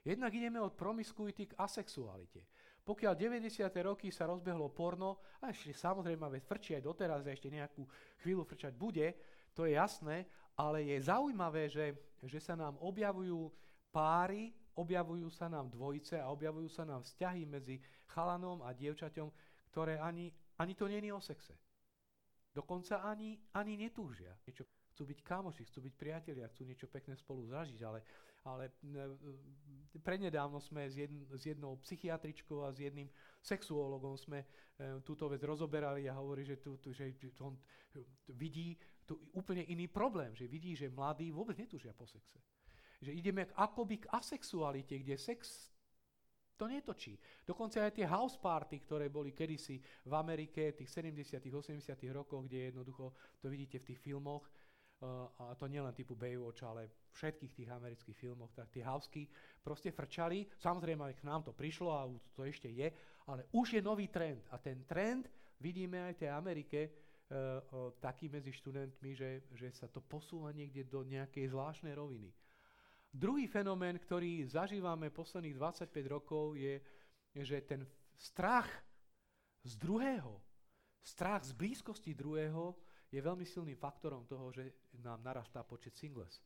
Jednak ideme od promiskuity k asexualite. Pokiaľ 90. roky sa rozbehlo porno, a ešte samozrejme vec frčí aj doteraz, a ešte nejakú chvíľu frčať bude, to je jasné, ale je zaujímavé, že, že sa nám objavujú páry, objavujú sa nám dvojice a objavujú sa nám vzťahy medzi chalanom a dievčaťom, ktoré ani, ani to není o sexe. Dokonca ani, ani netúžia. Niečo, chcú byť kamoši, chcú byť priatelia, chcú niečo pekné spolu zažiť, ale, ale e, prednedávno sme s, jedn, s jednou psychiatričkou a s jedným sexuologom sme e, túto vec rozoberali a hovorí, že, tu, tu, že on vidí tu úplne iný problém, že vidí, že mladí vôbec netúžia po sexe. Že ideme akoby k asexualite, kde sex to netočí. Dokonca aj tie house party, ktoré boli kedysi v Amerike v tých 70 80 rokoch, kde jednoducho to vidíte v tých filmoch, uh, a to nielen typu Baywatch, ale všetkých tých amerických filmoch, tak tie housky proste frčali. Samozrejme, k nám to prišlo a to ešte je, ale už je nový trend. A ten trend vidíme aj v tej Amerike, uh, uh, taký medzi študentmi, že, že sa to posúva niekde do nejakej zvláštnej roviny. Druhý fenomén, ktorý zažívame posledných 25 rokov, je, že ten strach z druhého, strach z blízkosti druhého je veľmi silným faktorom toho, že nám narastá počet singles.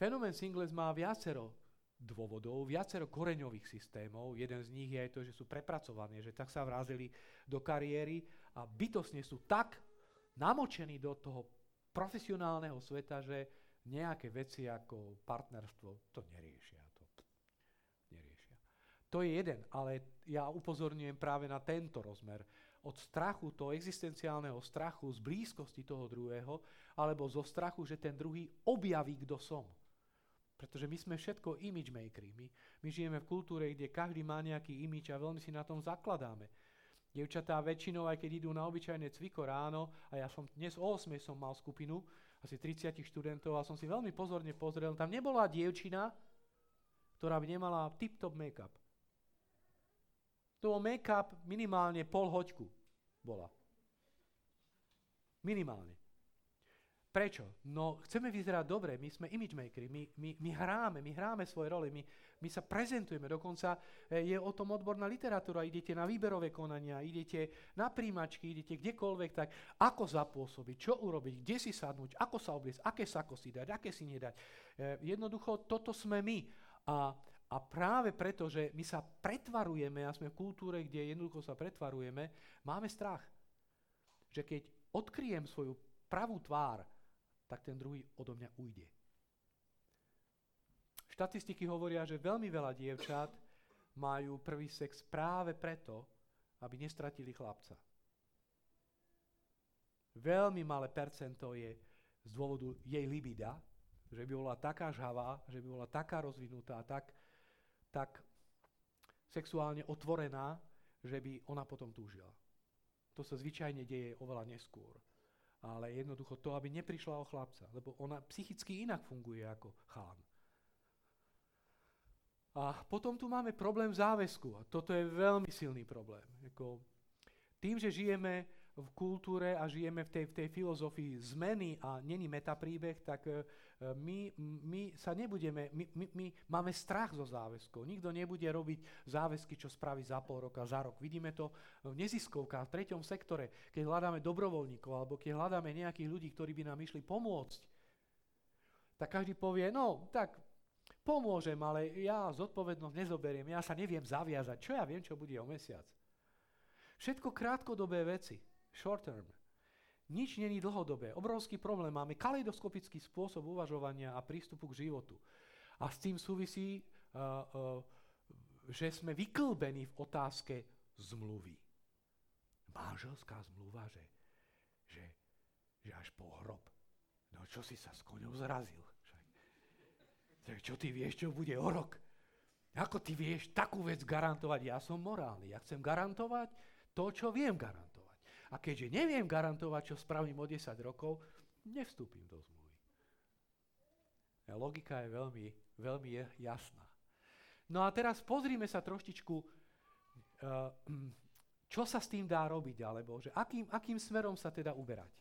Fenomén singles má viacero dôvodov, viacero koreňových systémov. Jeden z nich je aj to, že sú prepracovaní, že tak sa vrazili do kariéry a bytosne sú tak namočení do toho profesionálneho sveta, že nejaké veci ako partnerstvo to neriešia. To neriešia. To je jeden, ale ja upozorňujem práve na tento rozmer. Od strachu, toho existenciálneho strachu z blízkosti toho druhého, alebo zo strachu, že ten druhý objaví, kto som. Pretože my sme všetko image makery. My, my žijeme v kultúre, kde každý má nejaký image a veľmi si na tom zakladáme. Dievčatá väčšinou, aj keď idú na obyčajné cviko ráno, a ja som dnes o 8 som mal skupinu, asi 30 študentov a som si veľmi pozorne pozrel, tam nebola dievčina, ktorá by nemala tip-top make-up. To make-up minimálne pol hoďku bola. Minimálne. Prečo? No, chceme vyzerať dobre, my sme image makery, my, my, my hráme, my hráme svoje roli, my, my sa prezentujeme, dokonca e, je o tom odborná literatúra, idete na výberové konania, idete na príjmačky, idete kdekoľvek, tak ako zapôsobiť, čo urobiť, kde si sadnúť, ako sa obliecť, aké sako si dať, aké si nedať. E, jednoducho, toto sme my. A, a práve preto, že my sa pretvarujeme a sme v kultúre, kde jednoducho sa pretvarujeme, máme strach. Že keď odkryjem svoju pravú tvár, tak ten druhý odo mňa ujde. Štatistiky hovoria, že veľmi veľa dievčat majú prvý sex práve preto, aby nestratili chlapca. Veľmi malé percento je z dôvodu jej libida, že by bola taká žhavá, že by bola taká rozvinutá, tak, tak sexuálne otvorená, že by ona potom túžila. To sa zvyčajne deje oveľa neskôr ale jednoducho to, aby neprišla o chlapca, lebo ona psychicky inak funguje ako chalan. A potom tu máme problém záväzku. A toto je veľmi silný problém. Jako, tým, že žijeme v kultúre a žijeme v tej, v tej filozofii zmeny a není metapríbeh, tak uh, my, my sa nebudeme, my, my, my máme strach zo záväzkov. Nikto nebude robiť záväzky, čo spraví za pol roka, za rok. Vidíme to v neziskovkách, v treťom sektore, keď hľadáme dobrovoľníkov alebo keď hľadáme nejakých ľudí, ktorí by nám išli pomôcť. Tak každý povie, no tak pomôžem, ale ja zodpovednosť nezoberiem, ja sa neviem zaviazať. Čo ja viem, čo bude o mesiac? Všetko krátkodobé veci. Short term. Nič není dlhodobé. Obrovský problém. Máme kaleidoskopický spôsob uvažovania a prístupu k životu. A s tým súvisí, uh, uh, že sme vyklbení v otázke zmluvy. Manželská zmluva, že, že, že až po hrob. No čo si sa s koňou zrazil? Tak čo ty vieš, čo bude o rok? Ako ty vieš takú vec garantovať? Ja som morálny. Ja chcem garantovať to, čo viem garantovať. A keďže neviem garantovať, čo spravím o 10 rokov, nevstúpim do zmluvy. A logika je veľmi, veľmi jasná. No a teraz pozrime sa troštičku, uh, čo sa s tým dá robiť, alebo že akým, akým smerom sa teda uberať.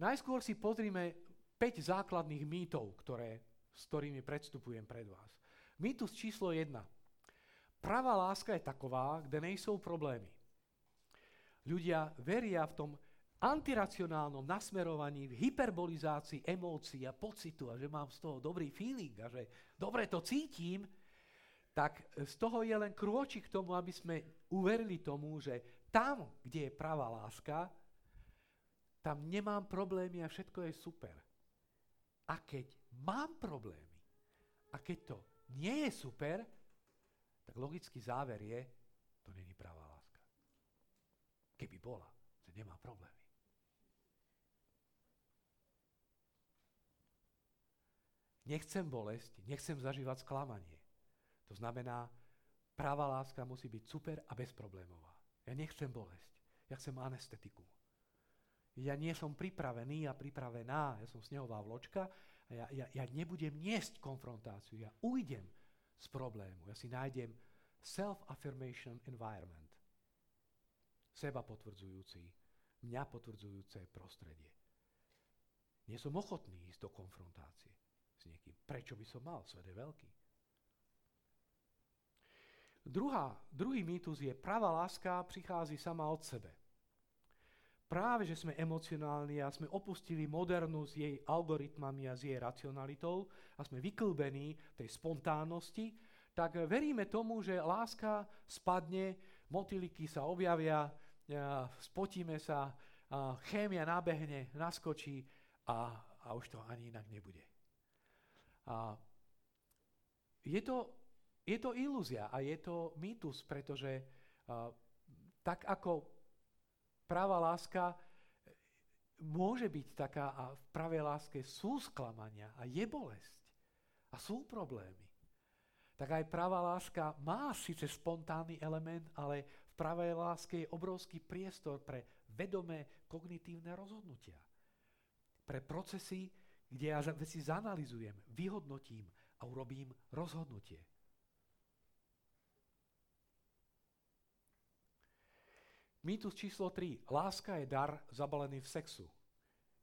Najskôr si pozrime 5 základných mýtov, ktoré, s ktorými predstupujem pred vás. Mýtus číslo 1. Pravá láska je taková, kde nejsou problémy. Ľudia veria v tom antiracionálnom nasmerovaní, v hyperbolizácii emócií a pocitu a že mám z toho dobrý feeling a že dobre to cítim, tak z toho je len krôčik k tomu, aby sme uverili tomu, že tam, kde je pravá láska, tam nemám problémy a všetko je super. A keď mám problémy a keď to nie je super, tak logický záver je, to není pravá bola, že nemá problémy. Nechcem bolesť, nechcem zažívať sklamanie. To znamená, práva láska musí byť super a bezproblémová. Ja nechcem bolesť, ja chcem anestetiku. Ja nie som pripravený a pripravená, ja som snehová vločka a ja, ja, ja nebudem niesť konfrontáciu, ja ujdem z problému, ja si nájdem self-affirmation environment. Seba potvrdzujúci, mňa potvrdzujúce prostredie. Nie som ochotný ísť do konfrontácie s niekým. Prečo by som mal? Svet je veľký. Druhá, druhý mýtus je, pravá láska prichází sama od sebe. Práve, že sme emocionálni a sme opustili modernu s jej algoritmami a s jej racionalitou a sme vyklbení tej spontánnosti, tak veríme tomu, že láska spadne, motýliky sa objavia, spotíme sa, chémia nabehne, naskočí a, a už to ani inak nebude. A je, to, je to ilúzia a je to mýtus, pretože a, tak ako práva láska môže byť taká a v pravej láske sú sklamania a je bolesť a sú problémy. Tak aj pravá láska má síce spontánny element, ale pravej láske je obrovský priestor pre vedomé kognitívne rozhodnutia. Pre procesy, kde ja veci zanalizujem, vyhodnotím a urobím rozhodnutie. Mýtus číslo 3. Láska je dar zabalený v sexu.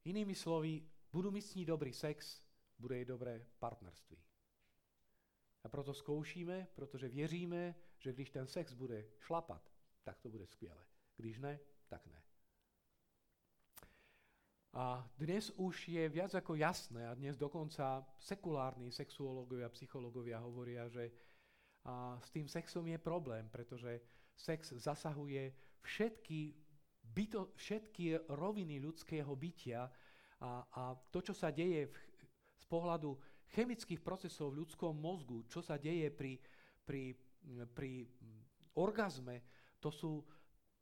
Inými slovy, budú mi s ní dobrý sex, bude jej dobré partnerství. A proto zkoušíme, protože věříme, že když ten sex bude šlapat, tak to bude skvěle. Když ne, tak ne. A dnes už je viac ako jasné, a dnes dokonca sekulárni sexuológovia, psychológovia hovoria, že a s tým sexom je problém, pretože sex zasahuje všetky, byto, všetky roviny ľudského bytia a, a to, čo sa deje v, z pohľadu chemických procesov v ľudskom mozgu, čo sa deje pri, pri, pri orgazme, to, sú,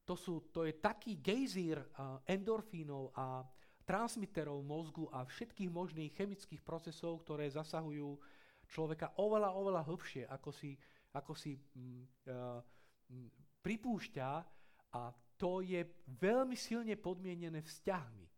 to, sú, to je taký gejzír endorfínov a transmiterov mozgu a všetkých možných chemických procesov, ktoré zasahujú človeka oveľa, oveľa hlbšie, ako si, ako si mm, uh, pripúšťa a to je veľmi silne podmienené vzťahmi.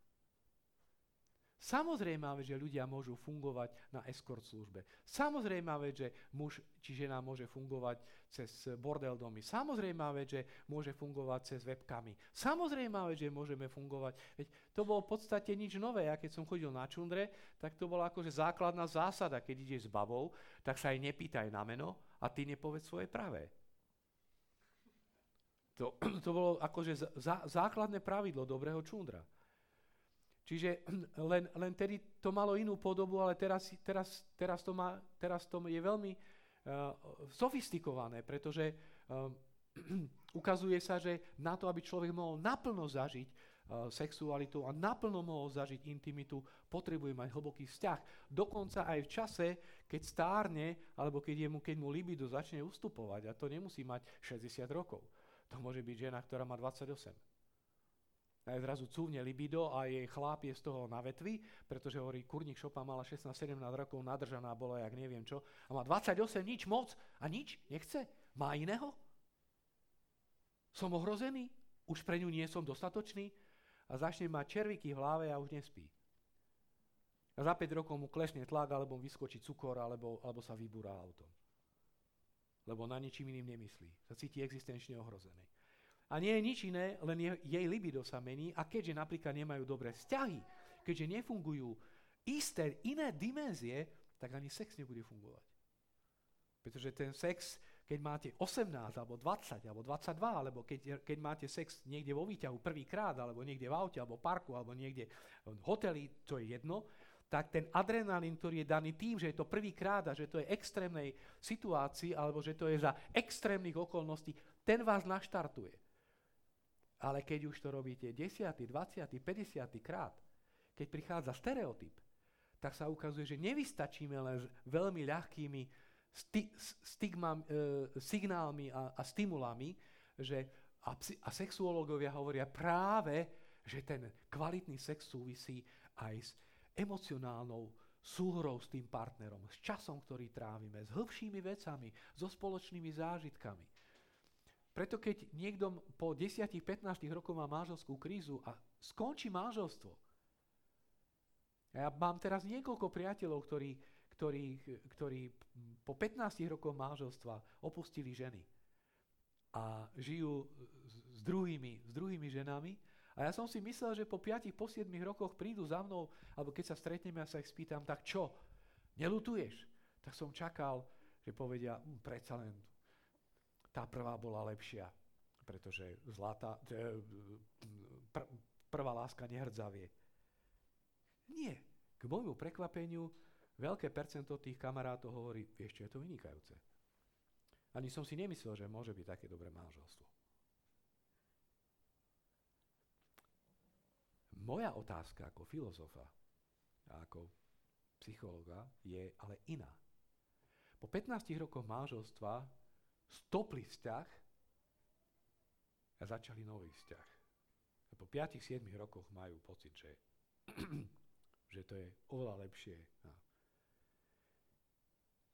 Samozrejme, že ľudia môžu fungovať na escort službe. Samozrejme, že muž či žena môže fungovať cez bordel domy. Samozrejme, že môže fungovať cez webkamy. Samozrejme, že môžeme fungovať. Veď to bolo v podstate nič nové. Ja keď som chodil na čundre, tak to bola akože základná zásada. Keď ideš s babou, tak sa jej nepýtaj na meno a ty nepovedz svoje pravé. To, to bolo akože zá, základné pravidlo dobrého čundra. Čiže len, len tedy to malo inú podobu, ale teraz, teraz, teraz, to, má, teraz to je veľmi uh, sofistikované, pretože uh, ukazuje sa, že na to, aby človek mohol naplno zažiť uh, sexualitu a naplno mohol zažiť intimitu, potrebuje mať hlboký vzťah. Dokonca aj v čase, keď stárne, alebo keď, je mu, keď mu libido začne ustupovať. A to nemusí mať 60 rokov. To môže byť žena, ktorá má 28 a je zrazu cúvne libido a jej chláp je z toho na vetvi, pretože hovorí, kurník šopa mala 16-17 rokov, nadržaná bola, jak neviem čo, a má 28, nič moc a nič, nechce, má iného. Som ohrozený, už pre ňu nie som dostatočný a začne mať červíky v hlave a už nespí. A za 5 rokov mu klesne tlak, alebo vyskočí cukor, alebo, alebo sa vybúra auto. Lebo na ničím iným nemyslí. Sa cíti existenčne ohrozený. A nie je nič iné, len je, jej libido sa mení a keďže napríklad nemajú dobré vzťahy, keďže nefungujú isté iné dimenzie, tak ani sex nebude fungovať. Pretože ten sex, keď máte 18, alebo 20, alebo 22, alebo keď, keď máte sex niekde vo výťahu prvýkrát, alebo niekde v aute, alebo parku, alebo niekde v hoteli, to je jedno, tak ten adrenalín, ktorý je daný tým, že je to prvýkrát a že to je extrémnej situácii, alebo že to je za extrémnych okolností, ten vás naštartuje. Ale keď už to robíte 10., 20., 50. krát, keď prichádza stereotyp, tak sa ukazuje, že nevystačíme len s veľmi ľahkými sti- stigma, e, signálmi a, a stimulami, že a, psi- a sexuológovia hovoria práve, že ten kvalitný sex súvisí aj s emocionálnou súhrou s tým partnerom, s časom, ktorý trávime, s hĺbšími vecami, so spoločnými zážitkami. Preto keď niekto po 10-15 rokoch má manželskú krízu a skončí manželstvo, ja mám teraz niekoľko priateľov, ktorí, ktorí, ktorí po 15 rokoch manželstva opustili ženy. A žijú s druhými, s druhými ženami. A ja som si myslel, že po 5, po 7 rokoch prídu za mnou, alebo keď sa stretneme a sa ich spýtam, tak čo, nelutuješ? Tak som čakal, že povedia, hm, predsa len tá prvá bola lepšia, pretože zlatá, pr- prvá láska nehrdzavie. Nie. K môjmu prekvapeniu veľké percento tých kamarátov hovorí, vieš čo, je to vynikajúce. Ani som si nemyslel, že môže byť také dobré manželstvo. Moja otázka ako filozofa a ako psychologa je ale iná. Po 15 rokoch manželstva stopli vzťah a začali nový vzťah. A po 5-7 rokoch majú pocit, že, že to je oveľa lepšie. No.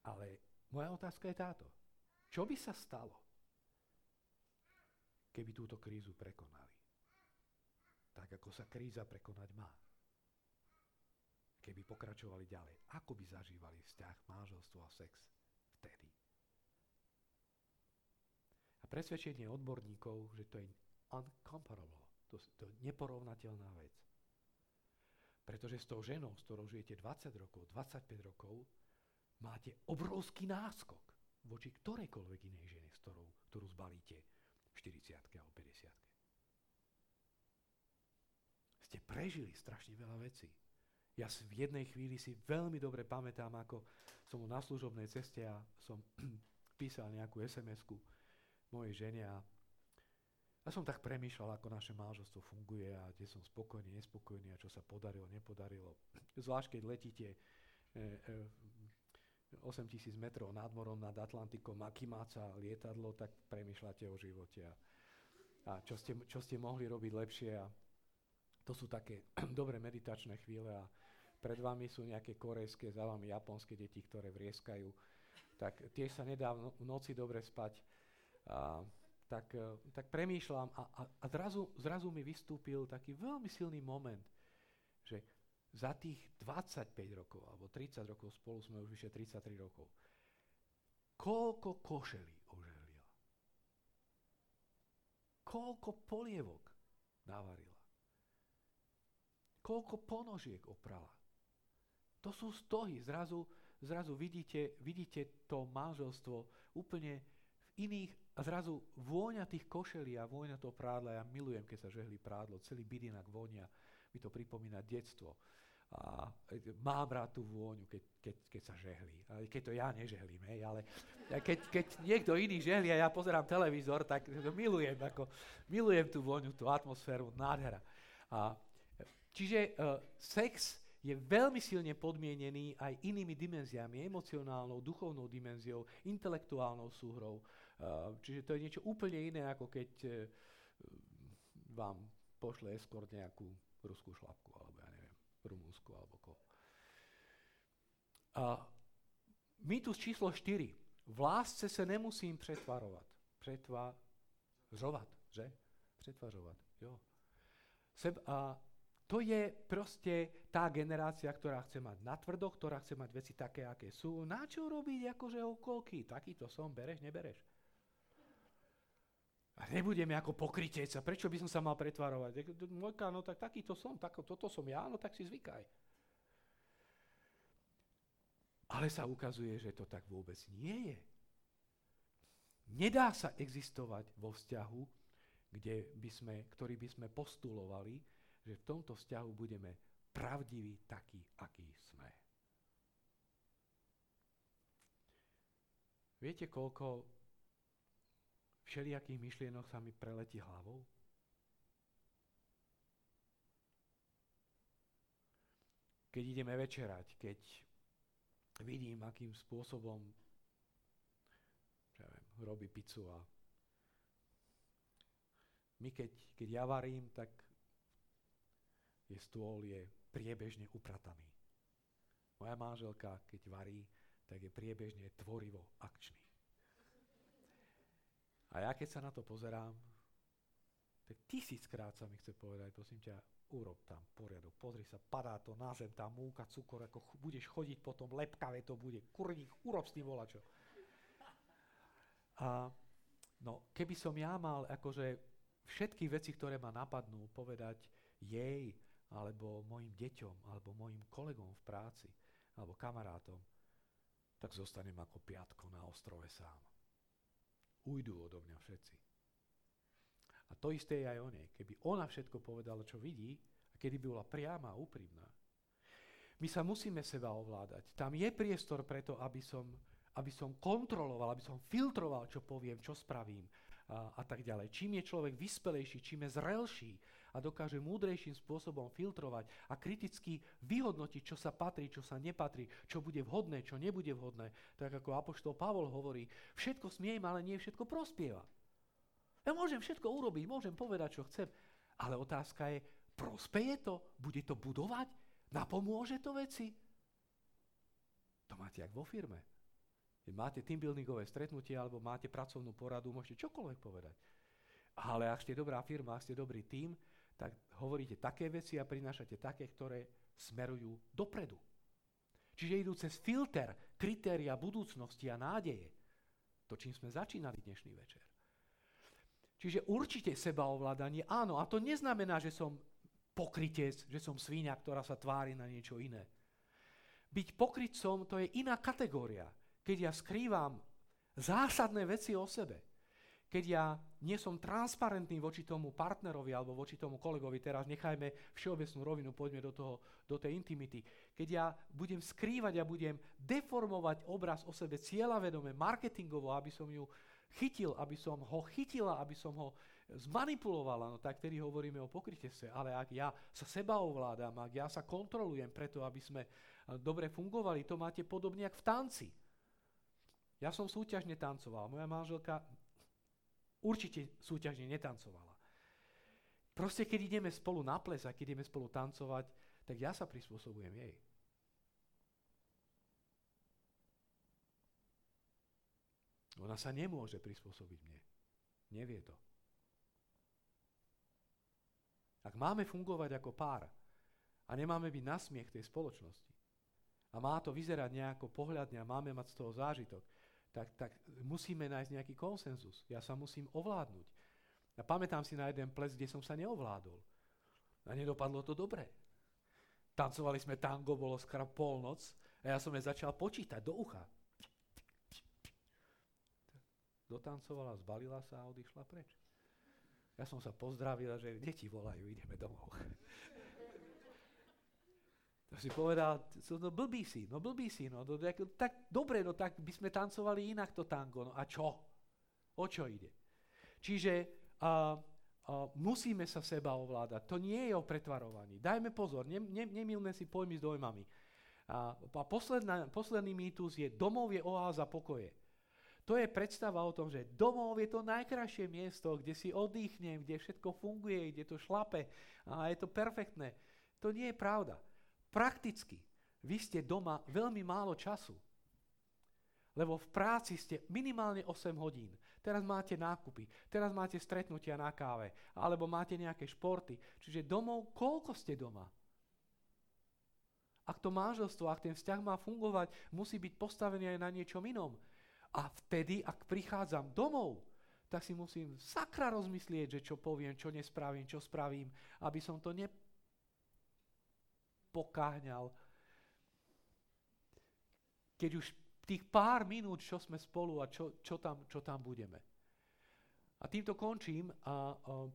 Ale moja otázka je táto. Čo by sa stalo, keby túto krízu prekonali? tak ako sa kríza prekonať má. Keby pokračovali ďalej, ako by zažívali vzťah, manželstvo a sex vtedy. Presvedčenie odborníkov, že to je uncomparable, to, to je neporovnateľná vec. Pretože s tou ženou, s ktorou žijete 20 rokov, 25 rokov, máte obrovský náskok voči ktorejkoľvek inej žene, s ktorou, ktorú zbalíte v 40 alebo 50 ste prežili strašne veľa vecí. Ja v jednej chvíli si veľmi dobre pamätám, ako som na služobnej ceste a som písal nejakú SMS-ku mojej žene a ja som tak premýšľal, ako naše manželstvo funguje a kde som spokojný, nespokojný a čo sa podarilo, nepodarilo. Zvlášť, keď letíte e, e, 8000 metrov nad morom, nad Atlantikom, aký máca lietadlo, tak premýšľate o živote a, a čo, ste, čo ste mohli robiť lepšie a to sú také dobré meditačné chvíle a pred vami sú nejaké korejské, za vami japonské deti, ktoré vrieskajú. Tak tie sa nedá v no-, noci dobre spať. A, tak, e, tak premýšľam a, a, a zrazu, zrazu mi vystúpil taký veľmi silný moment, že za tých 25 rokov alebo 30 rokov spolu sme už vyše 33 rokov. Koľko košelí oželila? Koľko polievok navarila? Koľko ponožiek oprala. To sú stohy. Zrazu, zrazu vidíte, vidíte to manželstvo úplne iných a zrazu vôňa tých košelí a vôňa toho prádla. Ja milujem, keď sa žehli prádlo. Celý byt inak vôňa. Mi to pripomína detstvo. A mám rád tú vôňu, keď, keď, keď sa žehlí. Ale keď to ja nežehlím, hej, ale keď, keď niekto iný žehlí a ja pozerám televízor, tak milujem, ako, milujem tú vôňu, tú atmosféru, nádhera. A Čiže uh, sex je veľmi silne podmienený aj inými dimenziami, emocionálnou, duchovnou dimenziou, intelektuálnou súhrou. Čiže to je niečo úplne iné, ako keď uh, vám pošle eskort nejakú ruskú šlapku, alebo ja neviem, rumúnsku, alebo ko. Uh, mýtus číslo 4. V lásce se nemusím pretvarovať. Pretvažovať, že? Pretvažovať, jo. Seb, a to je proste tá generácia, ktorá chce mať natvrdo, ktorá chce mať veci také, aké sú. Na čo robiť akože okolky? Takýto som, bereš, nebereš. A nebudeme ako pokrytieca. Prečo by som sa mal pretvarovať? Mojka, no tak takýto som, tak, toto som ja, no tak si zvykaj. Ale sa ukazuje, že to tak vôbec nie je. Nedá sa existovať vo vzťahu, kde by sme, ktorý by sme postulovali, že v tomto vzťahu budeme pravdiví takí, akí sme. Viete, koľko všelijakých myšlienok sa mi preletí hlavou? Keď ideme večerať, keď vidím, akým spôsobom ja viem, robí pizzu a my keď, keď ja varím, tak je stôl je priebežne uprataný. Moja manželka, keď varí, tak je priebežne tvorivo akčný. A ja keď sa na to pozerám, tak tisíckrát sa mi chce povedať, prosím ťa, urob tam poriadok, pozri sa, padá to na zem, tá múka, cukor, ako ch- budeš chodiť potom, lepkavé to bude, kurník, urob s tým volačo. A no, keby som ja mal akože všetky veci, ktoré ma napadnú, povedať jej, alebo mojim deťom, alebo mojim kolegom v práci, alebo kamarátom, tak zostanem ako piatko na ostrove sám. Ujdu odo mňa všetci. A to isté je aj o nej. Keby ona všetko povedala, čo vidí, a kedy by bola priama a úprimná, my sa musíme seba ovládať. Tam je priestor preto, aby som, aby som kontroloval, aby som filtroval, čo poviem, čo spravím a, a tak ďalej. Čím je človek vyspelejší, čím je zrelší a dokáže múdrejším spôsobom filtrovať a kriticky vyhodnotiť, čo sa patrí, čo sa nepatrí, čo bude vhodné, čo nebude vhodné, tak ako Apoštol Pavol hovorí, všetko smiem, ale nie všetko prospieva. Ja môžem všetko urobiť, môžem povedať, čo chcem, ale otázka je, prospeje to? Bude to budovať? Napomôže to veci? To máte jak vo firme. Keď máte teambuildingové stretnutie alebo máte pracovnú poradu, môžete čokoľvek povedať. Ale ak ste dobrá firma, ak ste dobrý tým, tak hovoríte také veci a prinášate také, ktoré smerujú dopredu. Čiže idú cez filter kritéria budúcnosti a nádeje. To, čím sme začínali dnešný večer. Čiže určite sebaovládanie, áno, a to neznamená, že som pokrytec, že som svíňa, ktorá sa tvári na niečo iné. Byť pokrytcom to je iná kategória, keď ja skrývam zásadné veci o sebe. Keď ja nie som transparentný voči tomu partnerovi alebo voči tomu kolegovi, teraz nechajme všeobecnú rovinu, poďme do, toho, do tej intimity. Keď ja budem skrývať a budem deformovať obraz o sebe cieľavedome, marketingovo, aby som ju chytil, aby som ho chytila, aby som ho zmanipulovala, no tak tedy hovoríme o pokrytestve. Ale ak ja sa seba ovládam, ak ja sa kontrolujem preto, aby sme eh, dobre fungovali, to máte podobne ako v tanci. Ja som súťažne tancoval, moja manželka určite súťažne netancovala. Proste keď ideme spolu na ples a keď ideme spolu tancovať, tak ja sa prispôsobujem jej. Ona sa nemôže prispôsobiť mne. Nevie to. Ak máme fungovať ako pár a nemáme byť na smiech tej spoločnosti a má to vyzerať nejako pohľadne a máme mať z toho zážitok, tak, tak musíme nájsť nejaký konsenzus. Ja sa musím ovládnuť. Ja pamätám si na jeden ples, kde som sa neovládol. A nedopadlo to dobre. Tancovali sme tango, bolo skoro polnoc a ja som je začal počítať do ucha dotancovala, zbalila sa a odišla preč. Ja som sa pozdravila, že deti volajú, ideme domov. To si povedal, no blbý si, no blbý si, no, no tak, tak dobre, no tak by sme tancovali inak to tango, no a čo? O čo ide? Čiže uh, uh, musíme sa seba ovládať, to nie je o pretvarovaní. Dajme pozor, ne, ne, nemilme si pojmy s dojmami. A, a posledná, posledný mýtus je, domov je oáza pokoje. To je predstava o tom, že domov je to najkrajšie miesto, kde si oddychnem, kde všetko funguje, kde to šlape a je to perfektné. To nie je pravda. Prakticky, vy ste doma veľmi málo času. Lebo v práci ste minimálne 8 hodín. Teraz máte nákupy, teraz máte stretnutia na káve, alebo máte nejaké športy. Čiže domov, koľko ste doma? Ak to manželstvo, ak ten vzťah má fungovať, musí byť postavený aj na niečom inom. A vtedy, ak prichádzam domov, tak si musím sakra rozmyslieť, že čo poviem, čo nespravím, čo spravím, aby som to nepokáhňal. Keď už tých pár minút, čo sme spolu a čo, čo, tam, čo tam budeme. A týmto končím. A, a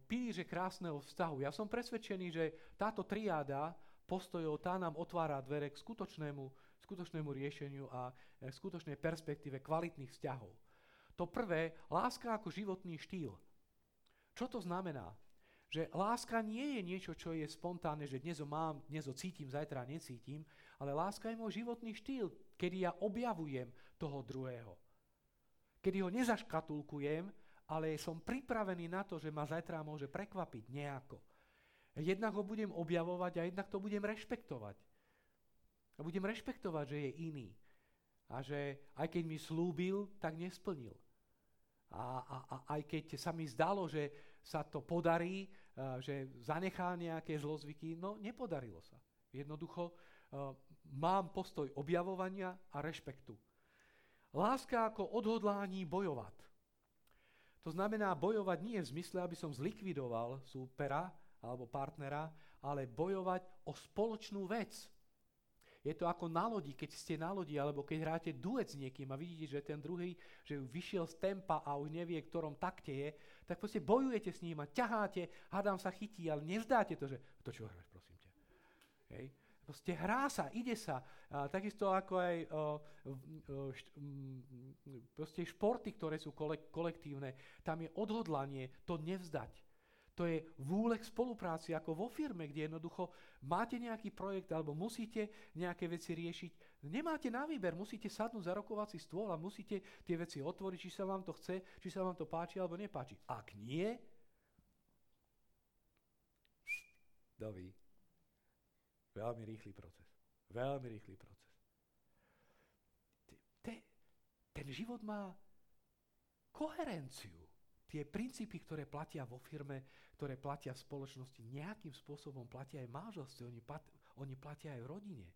pilíře krásneho vzťahu. Ja som presvedčený, že táto triáda postojov, tá nám otvára dvere k skutočnému, skutočnému riešeniu a k skutočnej perspektíve kvalitných vzťahov. To prvé, láska ako životný štýl. Čo to znamená? Že láska nie je niečo, čo je spontánne, že dnes ho mám, dnes ho cítim, zajtra necítim, ale láska je môj životný štýl, kedy ja objavujem toho druhého. Kedy ho nezaškatulkujem, ale som pripravený na to, že ma zajtra môže prekvapiť nejako. Jednak ho budem objavovať a jednak to budem rešpektovať. A budem rešpektovať, že je iný. A že aj keď mi slúbil, tak nesplnil. A, a, a aj keď sa mi zdalo, že sa to podarí, a, že zanechá nejaké zlozvyky, no nepodarilo sa. Jednoducho a, mám postoj objavovania a rešpektu. Láska ako odhodlání bojovať. To znamená bojovať nie v zmysle, aby som zlikvidoval súpera alebo partnera, ale bojovať o spoločnú vec. Je to ako na lodi, keď ste na lodi, alebo keď hráte duet s niekým a vidíte, že ten druhý, že vyšiel z tempa a už nevie, ktorom takte je, tak proste bojujete s ním a ťaháte, hádam sa chytí, ale nevzdáte to, že to čo hráš, prosím ťa. Hej. Proste hrá sa, ide sa. A takisto ako aj o, o, št, m, proste športy, ktoré sú kolektívne, tam je odhodlanie to nevzdať. To je vúlek spolupráci ako vo firme, kde jednoducho máte nejaký projekt alebo musíte nejaké veci riešiť. Nemáte na výber, musíte sadnúť za rokovací stôl a musíte tie veci otvoriť, či sa vám to chce, či sa vám to páči alebo nepáči. Ak nie, doví. Veľmi rýchly proces. Veľmi rýchly proces. Ten život má koherenciu tie princípy, ktoré platia vo firme, ktoré platia v spoločnosti, nejakým spôsobom platia aj v manželstve, oni, pat, oni platia aj v rodine.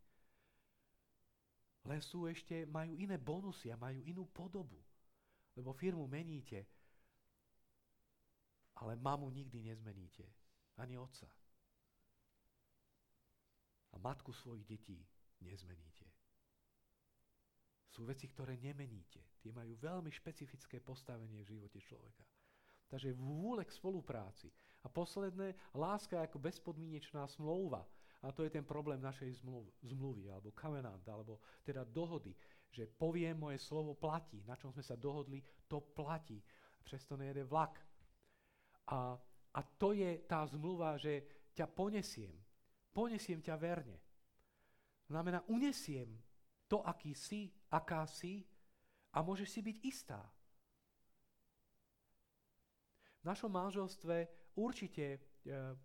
Len sú ešte, majú iné bonusy a majú inú podobu. Lebo firmu meníte, ale mamu nikdy nezmeníte. Ani otca. A matku svojich detí nezmeníte. Sú veci, ktoré nemeníte. Tie majú veľmi špecifické postavenie v živote človeka. Takže vôle k spolupráci. A posledné, láska ako bezpodmienečná smlouva. A to je ten problém našej zmluvy, zmluvy, alebo covenant, alebo teda dohody, že poviem, moje slovo platí, na čom sme sa dohodli, to platí. Přesto nejede vlak. A, a to je tá zmluva, že ťa ponesiem. Ponesiem ťa verne. Znamená, unesiem to, aký si, aká si a môžeš si byť istá. V našom manželstve určite e,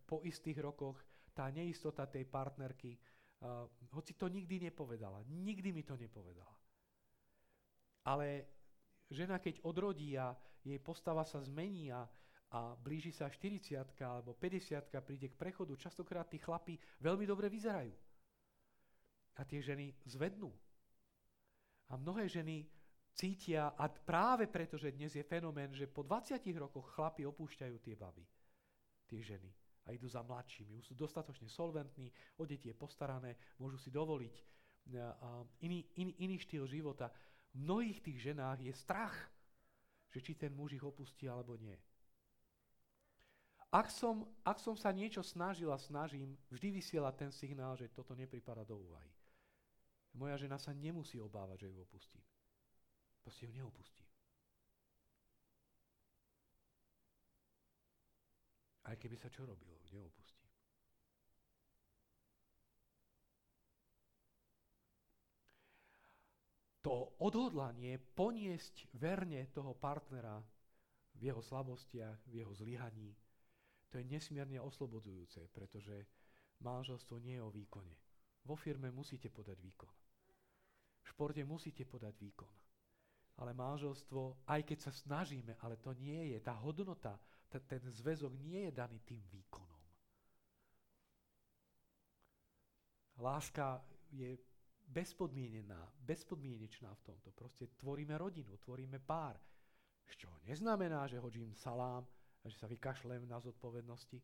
po istých rokoch tá neistota tej partnerky, e, hoci to nikdy nepovedala, nikdy mi to nepovedala. Ale žena, keď odrodí a jej postava sa zmení a, a blíži sa 40 alebo 50 príde k prechodu, častokrát tí chlapi veľmi dobre vyzerajú. A tie ženy zvednú. A mnohé ženy cítia, a práve preto, že dnes je fenomén, že po 20 rokoch chlapi opúšťajú tie baby, tie ženy a idú za mladšími. Už sú dostatočne solventní, o deti je postarané, môžu si dovoliť iný, iný, iný štýl života. V mnohých tých ženách je strach, že či ten muž ich opustí alebo nie. Ak som, ak som sa niečo snažil a snažím, vždy vysiela ten signál, že toto nepripada do úvahy. Moja žena sa nemusí obávať, že ju opustím. Proste ju neopustí. Aj keby sa čo robilo, neopustí. To odhodlanie poniesť verne toho partnera v jeho slabostiach, v jeho zlyhaní, to je nesmierne oslobodzujúce, pretože manželstvo nie je o výkone. Vo firme musíte podať výkon. V športe musíte podať výkon. Ale manželstvo, aj keď sa snažíme, ale to nie je. Tá hodnota, ten zväzok nie je daný tým výkonom. Láska je bezpodmienená, bezpodmienečná v tomto. Proste tvoríme rodinu, tvoríme pár. Čo neznamená, že hodím salám že sa vykašlem na zodpovednosti.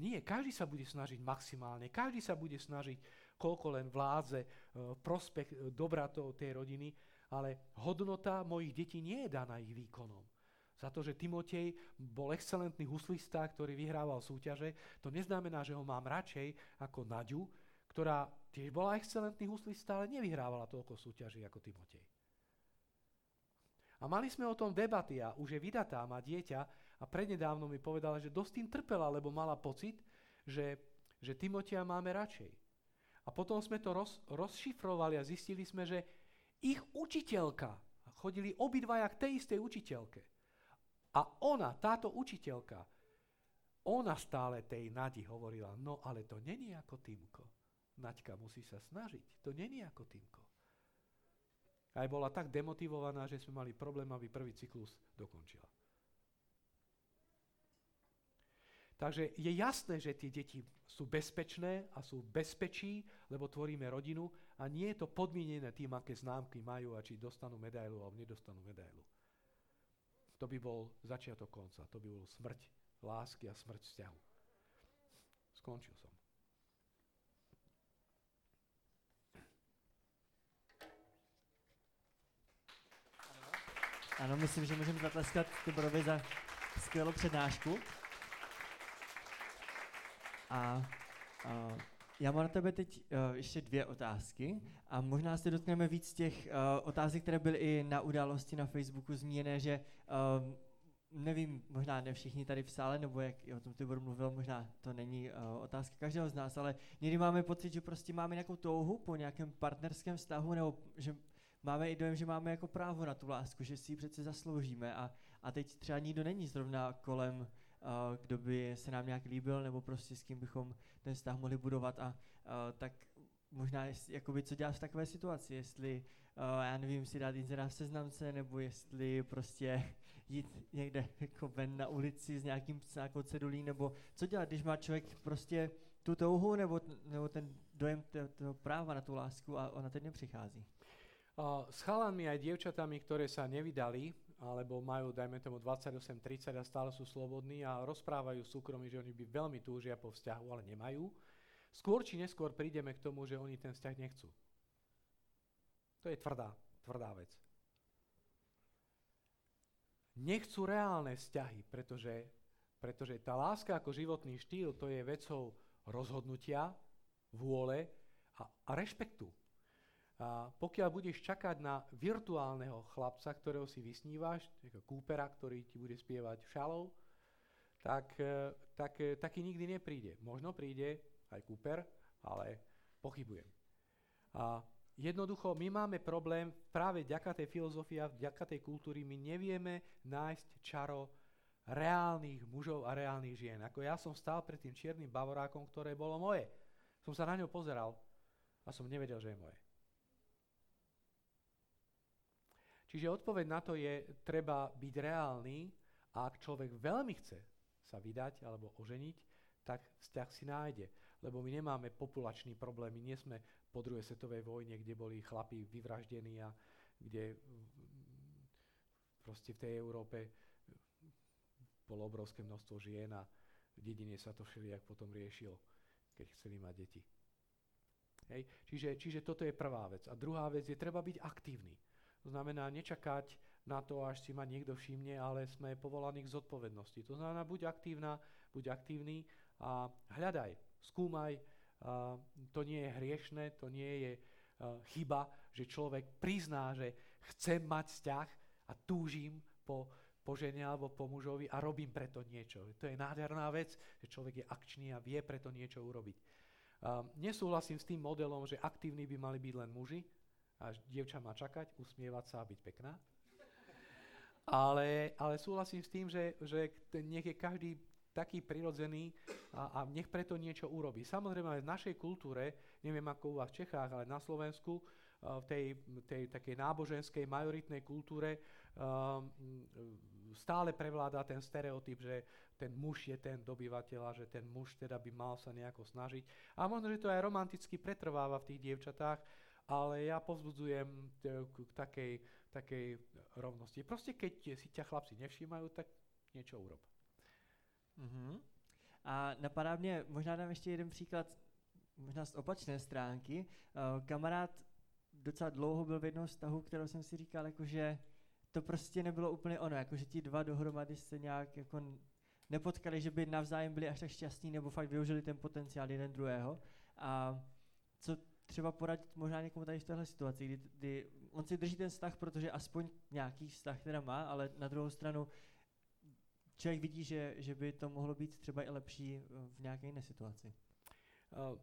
Nie, každý sa bude snažiť maximálne, každý sa bude snažiť, koľko len vládze, e, prospech e, dobra tej rodiny, ale hodnota mojich detí nie je daná ich výkonom. Za to, že Timotej bol excelentný huslista, ktorý vyhrával súťaže, to neznamená, že ho mám radšej ako Naďu, ktorá tiež bola excelentný huslista, ale nevyhrávala toľko súťaží ako Timotej. A mali sme o tom debaty a už je vydatá, má dieťa a prednedávno mi povedala, že dosť tým trpela, lebo mala pocit, že, že Timotia máme radšej. A potom sme to roz, rozšifrovali a zistili sme, že ich učiteľka, chodili obidvaja k tej istej učiteľke. A ona, táto učiteľka, ona stále tej Nadi hovorila, no ale to není ako Timko. Naďka musí sa snažiť, to není ako Timko. Aj bola tak demotivovaná, že sme mali problém, aby prvý cyklus dokončila. Takže je jasné, že tie deti sú bezpečné a sú bezpečí, lebo tvoríme rodinu a nie je to podmienené tým, aké známky majú a či dostanú medailu alebo nedostanú medailu. To by bol začiatok konca, to by bol smrť lásky a smrť vzťahu. Skončil som. Ano, myslím, že můžeme zatleskat Tiborovi za skvělou přednášku. A, a já mám na tebe teď uh, ještě dvě otázky a možná se dotkneme víc těch uh, otázek, které byly i na události na Facebooku zmíněné, že uh, nevím, možná ne všichni tady v sále, nebo jak o tom Tibor mluvil, možná to není uh, otázka každého z nás, ale někdy máme pocit, že prostě máme nějakou touhu po nějakém partnerském vztahu, nebo že máme i dojem, že máme jako právo na tu lásku, že si ji přece zasloužíme a, a teď třeba nikdo není zrovna kolem, kdo by se nám nějak líbil nebo prostě s kým bychom ten vztah mohli budovat a uh, tak možná jakoby, co dělat v takové situaci, jestli, uh, já nevím, si dát inzerát v seznamce, nebo jestli prostě jít někde jako ven na ulici s nějakým, s nějakou cedulí, nebo co dělat, když má člověk prostě tu touhu nebo, nebo ten dojem toho práva na tu lásku a ona teď nepřichází? S chalanmi aj dievčatami, ktoré sa nevydali, alebo majú, dajme tomu, 28-30 a stále sú slobodní a rozprávajú súkromí, že oni by veľmi túžia po vzťahu, ale nemajú. Skôr či neskôr prídeme k tomu, že oni ten vzťah nechcú. To je tvrdá, tvrdá vec. Nechcú reálne vzťahy, pretože, pretože tá láska ako životný štýl, to je vecou rozhodnutia, vôle a, a rešpektu. A pokiaľ budeš čakať na virtuálneho chlapca, ktorého si vysnívaš, kúpera, ktorý ti bude spievať šalov, tak, e, tak e, taký nikdy nepríde. Možno príde aj Cooper, ale pochybujem. A jednoducho my máme problém práve vďaka tej filozofii a vďaka tej kultúry, my nevieme nájsť čaro reálnych mužov a reálnych žien. Ako ja som stál pred tým čiernym bavorákom, ktoré bolo moje. Som sa na ňo pozeral a som nevedel, že je moje. Čiže odpoveď na to je, treba byť reálny a ak človek veľmi chce sa vydať alebo oženiť, tak vzťah si nájde. Lebo my nemáme populačný problém, my nie sme po druhej svetovej vojne, kde boli chlapí vyvraždení a kde proste v tej Európe bolo obrovské množstvo žien a v dedine sa to všelijak potom riešilo, keď chceli mať deti. Hej. Čiže, čiže toto je prvá vec. A druhá vec je, treba byť aktívny. To znamená nečakať na to, až si ma niekto všimne, ale sme povolaní k zodpovednosti. To znamená, buď aktívna, buď aktívny a hľadaj, skúmaj. Uh, to nie je hriešne, to nie je chyba, že človek prizná, že chce mať vzťah a túžim po, po žene alebo po mužovi a robím preto niečo. To je nádherná vec, že človek je akčný a vie preto niečo urobiť. Nesúhlasím s tým modelom, že aktívni by mali byť len muži, a dievča má čakať, usmievať sa a byť pekná. Ale, ale súhlasím s tým, že, že nech je každý taký prirodzený a, a nech preto niečo urobí. Samozrejme aj v našej kultúre, neviem ako u vás v Čechách, ale na Slovensku, v tej, tej takej náboženskej majoritnej kultúre stále prevláda ten stereotyp, že ten muž je ten dobyvateľ a že ten muž teda by mal sa nejako snažiť. A možno, že to aj romanticky pretrváva v tých dievčatách, ale ja povzbudzujem k takej, takej rovnosti. Proste keď si ťa chlapci nevšímajú, tak niečo urob. Uh-huh. A napadá mě, možná dám ještě jeden příklad, možná z opačné stránky. Uh, kamarád docela dlouho byl v jednom vztahu, kterou jsem si říkal, jakože to prostě nebylo úplně ono, jakože ti dva dohromady se nějak jako nepotkali, že by navzájem byli až tak šťastní, nebo fakt využili ten potenciál jeden druhého. A co třeba poradit možná někomu tady v téhle situaci, kdy, kdy on si drží ten vztah, protože aspoň nějaký vztah teda má, ale na druhou stranu člověk vidí, že, že by to mohlo být třeba i lepší v nějaké jiné situaci. Uh,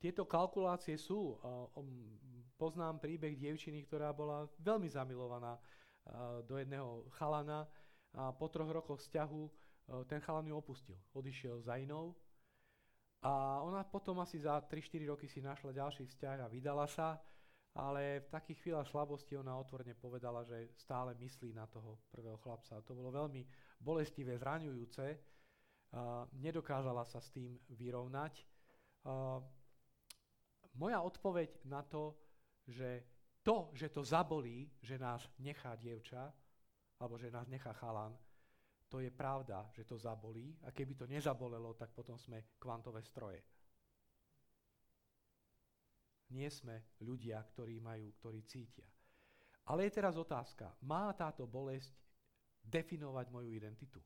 tieto kalkulácie sú. Uh, um, poznám príbeh dievčiny, ktorá bola veľmi zamilovaná uh, do jedného chalana a po troch rokoch vzťahu ten chalan ju opustil. Odišiel za inou a ona potom asi za 3-4 roky si našla ďalší vzťah a vydala sa, ale v takých chvíľach slabosti ona otvorene povedala, že stále myslí na toho prvého chlapca. A to bolo veľmi bolestivé, zraňujúce. Uh, nedokázala sa s tým vyrovnať. Uh, moja odpoveď na to, že to, že to zabolí, že nás nechá dievča, alebo že nás nechá chalan, to je pravda, že to zabolí a keby to nezabolelo, tak potom sme kvantové stroje. Nie sme ľudia, ktorí majú, ktorí cítia. Ale je teraz otázka, má táto bolesť definovať moju identitu?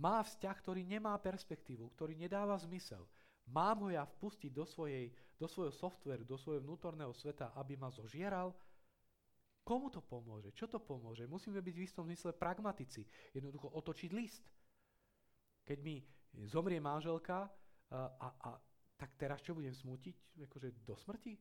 Má vzťah, ktorý nemá perspektívu, ktorý nedáva zmysel. Mám ho ja vpustiť do, svojej, do svojho softveru, do svojho vnútorného sveta, aby ma zožieral? Komu to pomôže? Čo to pomôže? Musíme byť v istom zmysle pragmatici. Jednoducho otočiť list. Keď mi zomrie manželka, a, a, a tak teraz čo budem smútiť? Akože do smrti?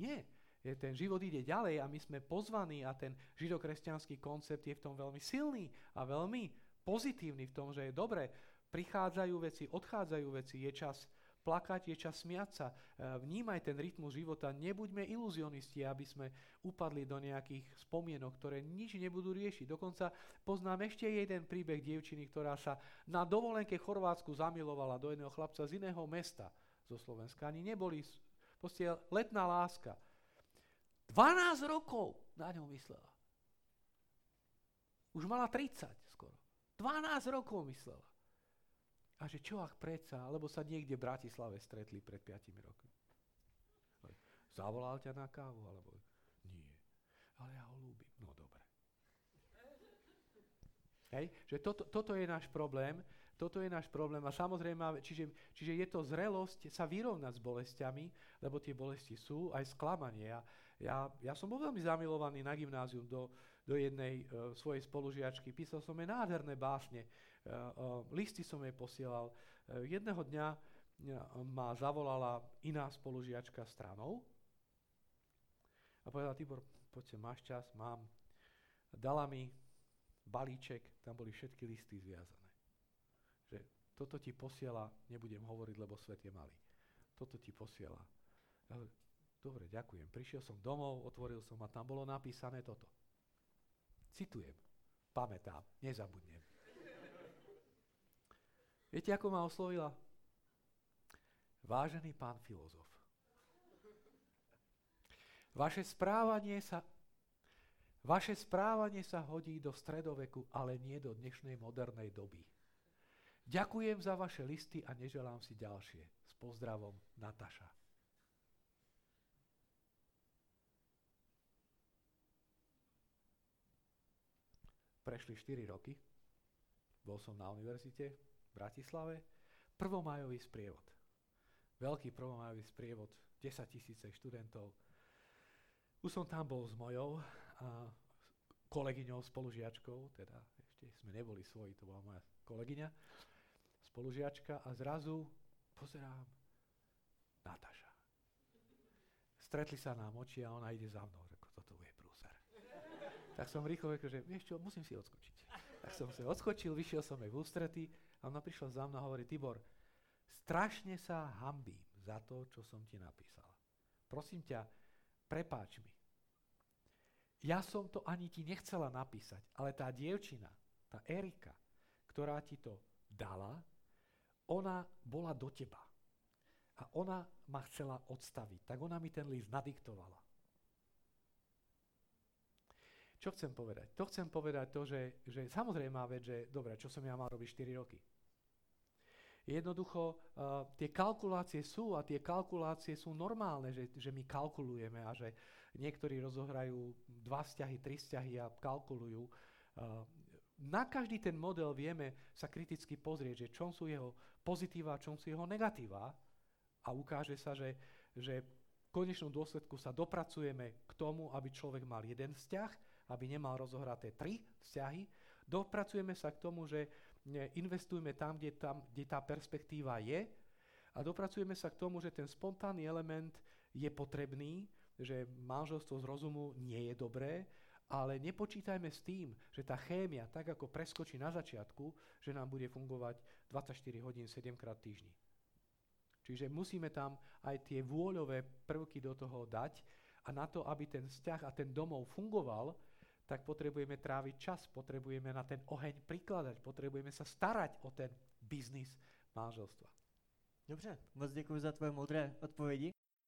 Nie. Ten život ide ďalej a my sme pozvaní a ten židokresťanský koncept je v tom veľmi silný a veľmi pozitívny v tom, že je dobre, prichádzajú veci, odchádzajú veci, je čas plakať, je čas smiať sa. E, vnímaj ten rytmus života, nebuďme iluzionisti, aby sme upadli do nejakých spomienok, ktoré nič nebudú riešiť. Dokonca poznám ešte jeden príbeh dievčiny, ktorá sa na dovolenke Chorvátsku zamilovala do jedného chlapca z iného mesta zo Slovenska. Ani neboli, proste letná láska. 12 rokov na ňom myslela. Už mala 30 skoro. 12 rokov myslela. A že čo ak predsa, alebo sa niekde v Bratislave stretli pred 5 rokmi. Zavolal ťa na kávu, alebo nie. Ale ja ho ľúbim. No dobre. Hej, že toto, toto je náš problém, toto je náš problém a samozrejme, čiže, čiže je to zrelosť sa vyrovnať s bolestiami, lebo tie bolesti sú, aj sklamanie. Ja, ja, ja som bol veľmi zamilovaný na gymnázium do, do jednej uh, svojej spolužiačky, písal som jej nádherné básne, listy som jej posielal. Eh, jedného dňa ma zavolala iná spolužiačka stranou a povedala, Tibor, poďte, máš čas, mám. Dala mi balíček, tam boli všetky listy zviazané. Že toto ti posiela, nebudem hovoriť, lebo svet je malý. Toto ti posiela. Dobre, ďakujem. Prišiel som domov, otvoril som a tam bolo napísané toto. Citujem, pamätám, nezabudnem. Viete, ako ma oslovila? Vážený pán filozof, vaše správanie sa Vaše správanie sa hodí do stredoveku, ale nie do dnešnej modernej doby. Ďakujem za vaše listy a neželám si ďalšie. S pozdravom, Nataša. Prešli 4 roky, bol som na univerzite, Bratislave, prvomajový sprievod. Veľký prvomajový sprievod, 10 tisíce študentov. Už som tam bol s mojou a kolegyňou, spolužiačkou, teda ešte sme neboli svoji, to bola moja kolegyňa, spolužiačka a zrazu pozerám Nataša. Stretli sa nám oči a ona ide za mnou, ako toto bude prúser. tak som rýchlo řekl, že vieš čo, musím si odskočiť. Tak som sa odskočil, vyšiel som jej v ústrety ona prišla za mnou a hovorí, Tibor, strašne sa hambím za to, čo som ti napísal. Prosím ťa, prepáč mi. Ja som to ani ti nechcela napísať, ale tá dievčina, tá Erika, ktorá ti to dala, ona bola do teba. A ona ma chcela odstaviť. Tak ona mi ten list nadiktovala. Čo chcem povedať? To chcem povedať to, že, že samozrejme vec, že dobre, čo som ja mal robiť 4 roky? Jednoducho uh, tie kalkulácie sú a tie kalkulácie sú normálne, že, že my kalkulujeme a že niektorí rozohrajú dva vzťahy, tri vzťahy a kalkulujú. Uh, na každý ten model vieme sa kriticky pozrieť, že čom sú jeho pozitíva a čom sú jeho negatíva a ukáže sa, že, že v konečnom dôsledku sa dopracujeme k tomu, aby človek mal jeden vzťah, aby nemal rozohraté tri vzťahy. Dopracujeme sa k tomu, že investujme tam, kde, tam, kde tá perspektíva je a dopracujeme sa k tomu, že ten spontánny element je potrebný, že manželstvo z rozumu nie je dobré, ale nepočítajme s tým, že tá chémia, tak ako preskočí na začiatku, že nám bude fungovať 24 hodín 7 krát týždni. Čiže musíme tam aj tie vôľové prvky do toho dať a na to, aby ten vzťah a ten domov fungoval, tak potrebujeme tráviť čas, potrebujeme na ten oheň prikladať, potrebujeme sa starať o ten biznis manželstva. Dobře, moc děkuji za tvoje modré odpovědi.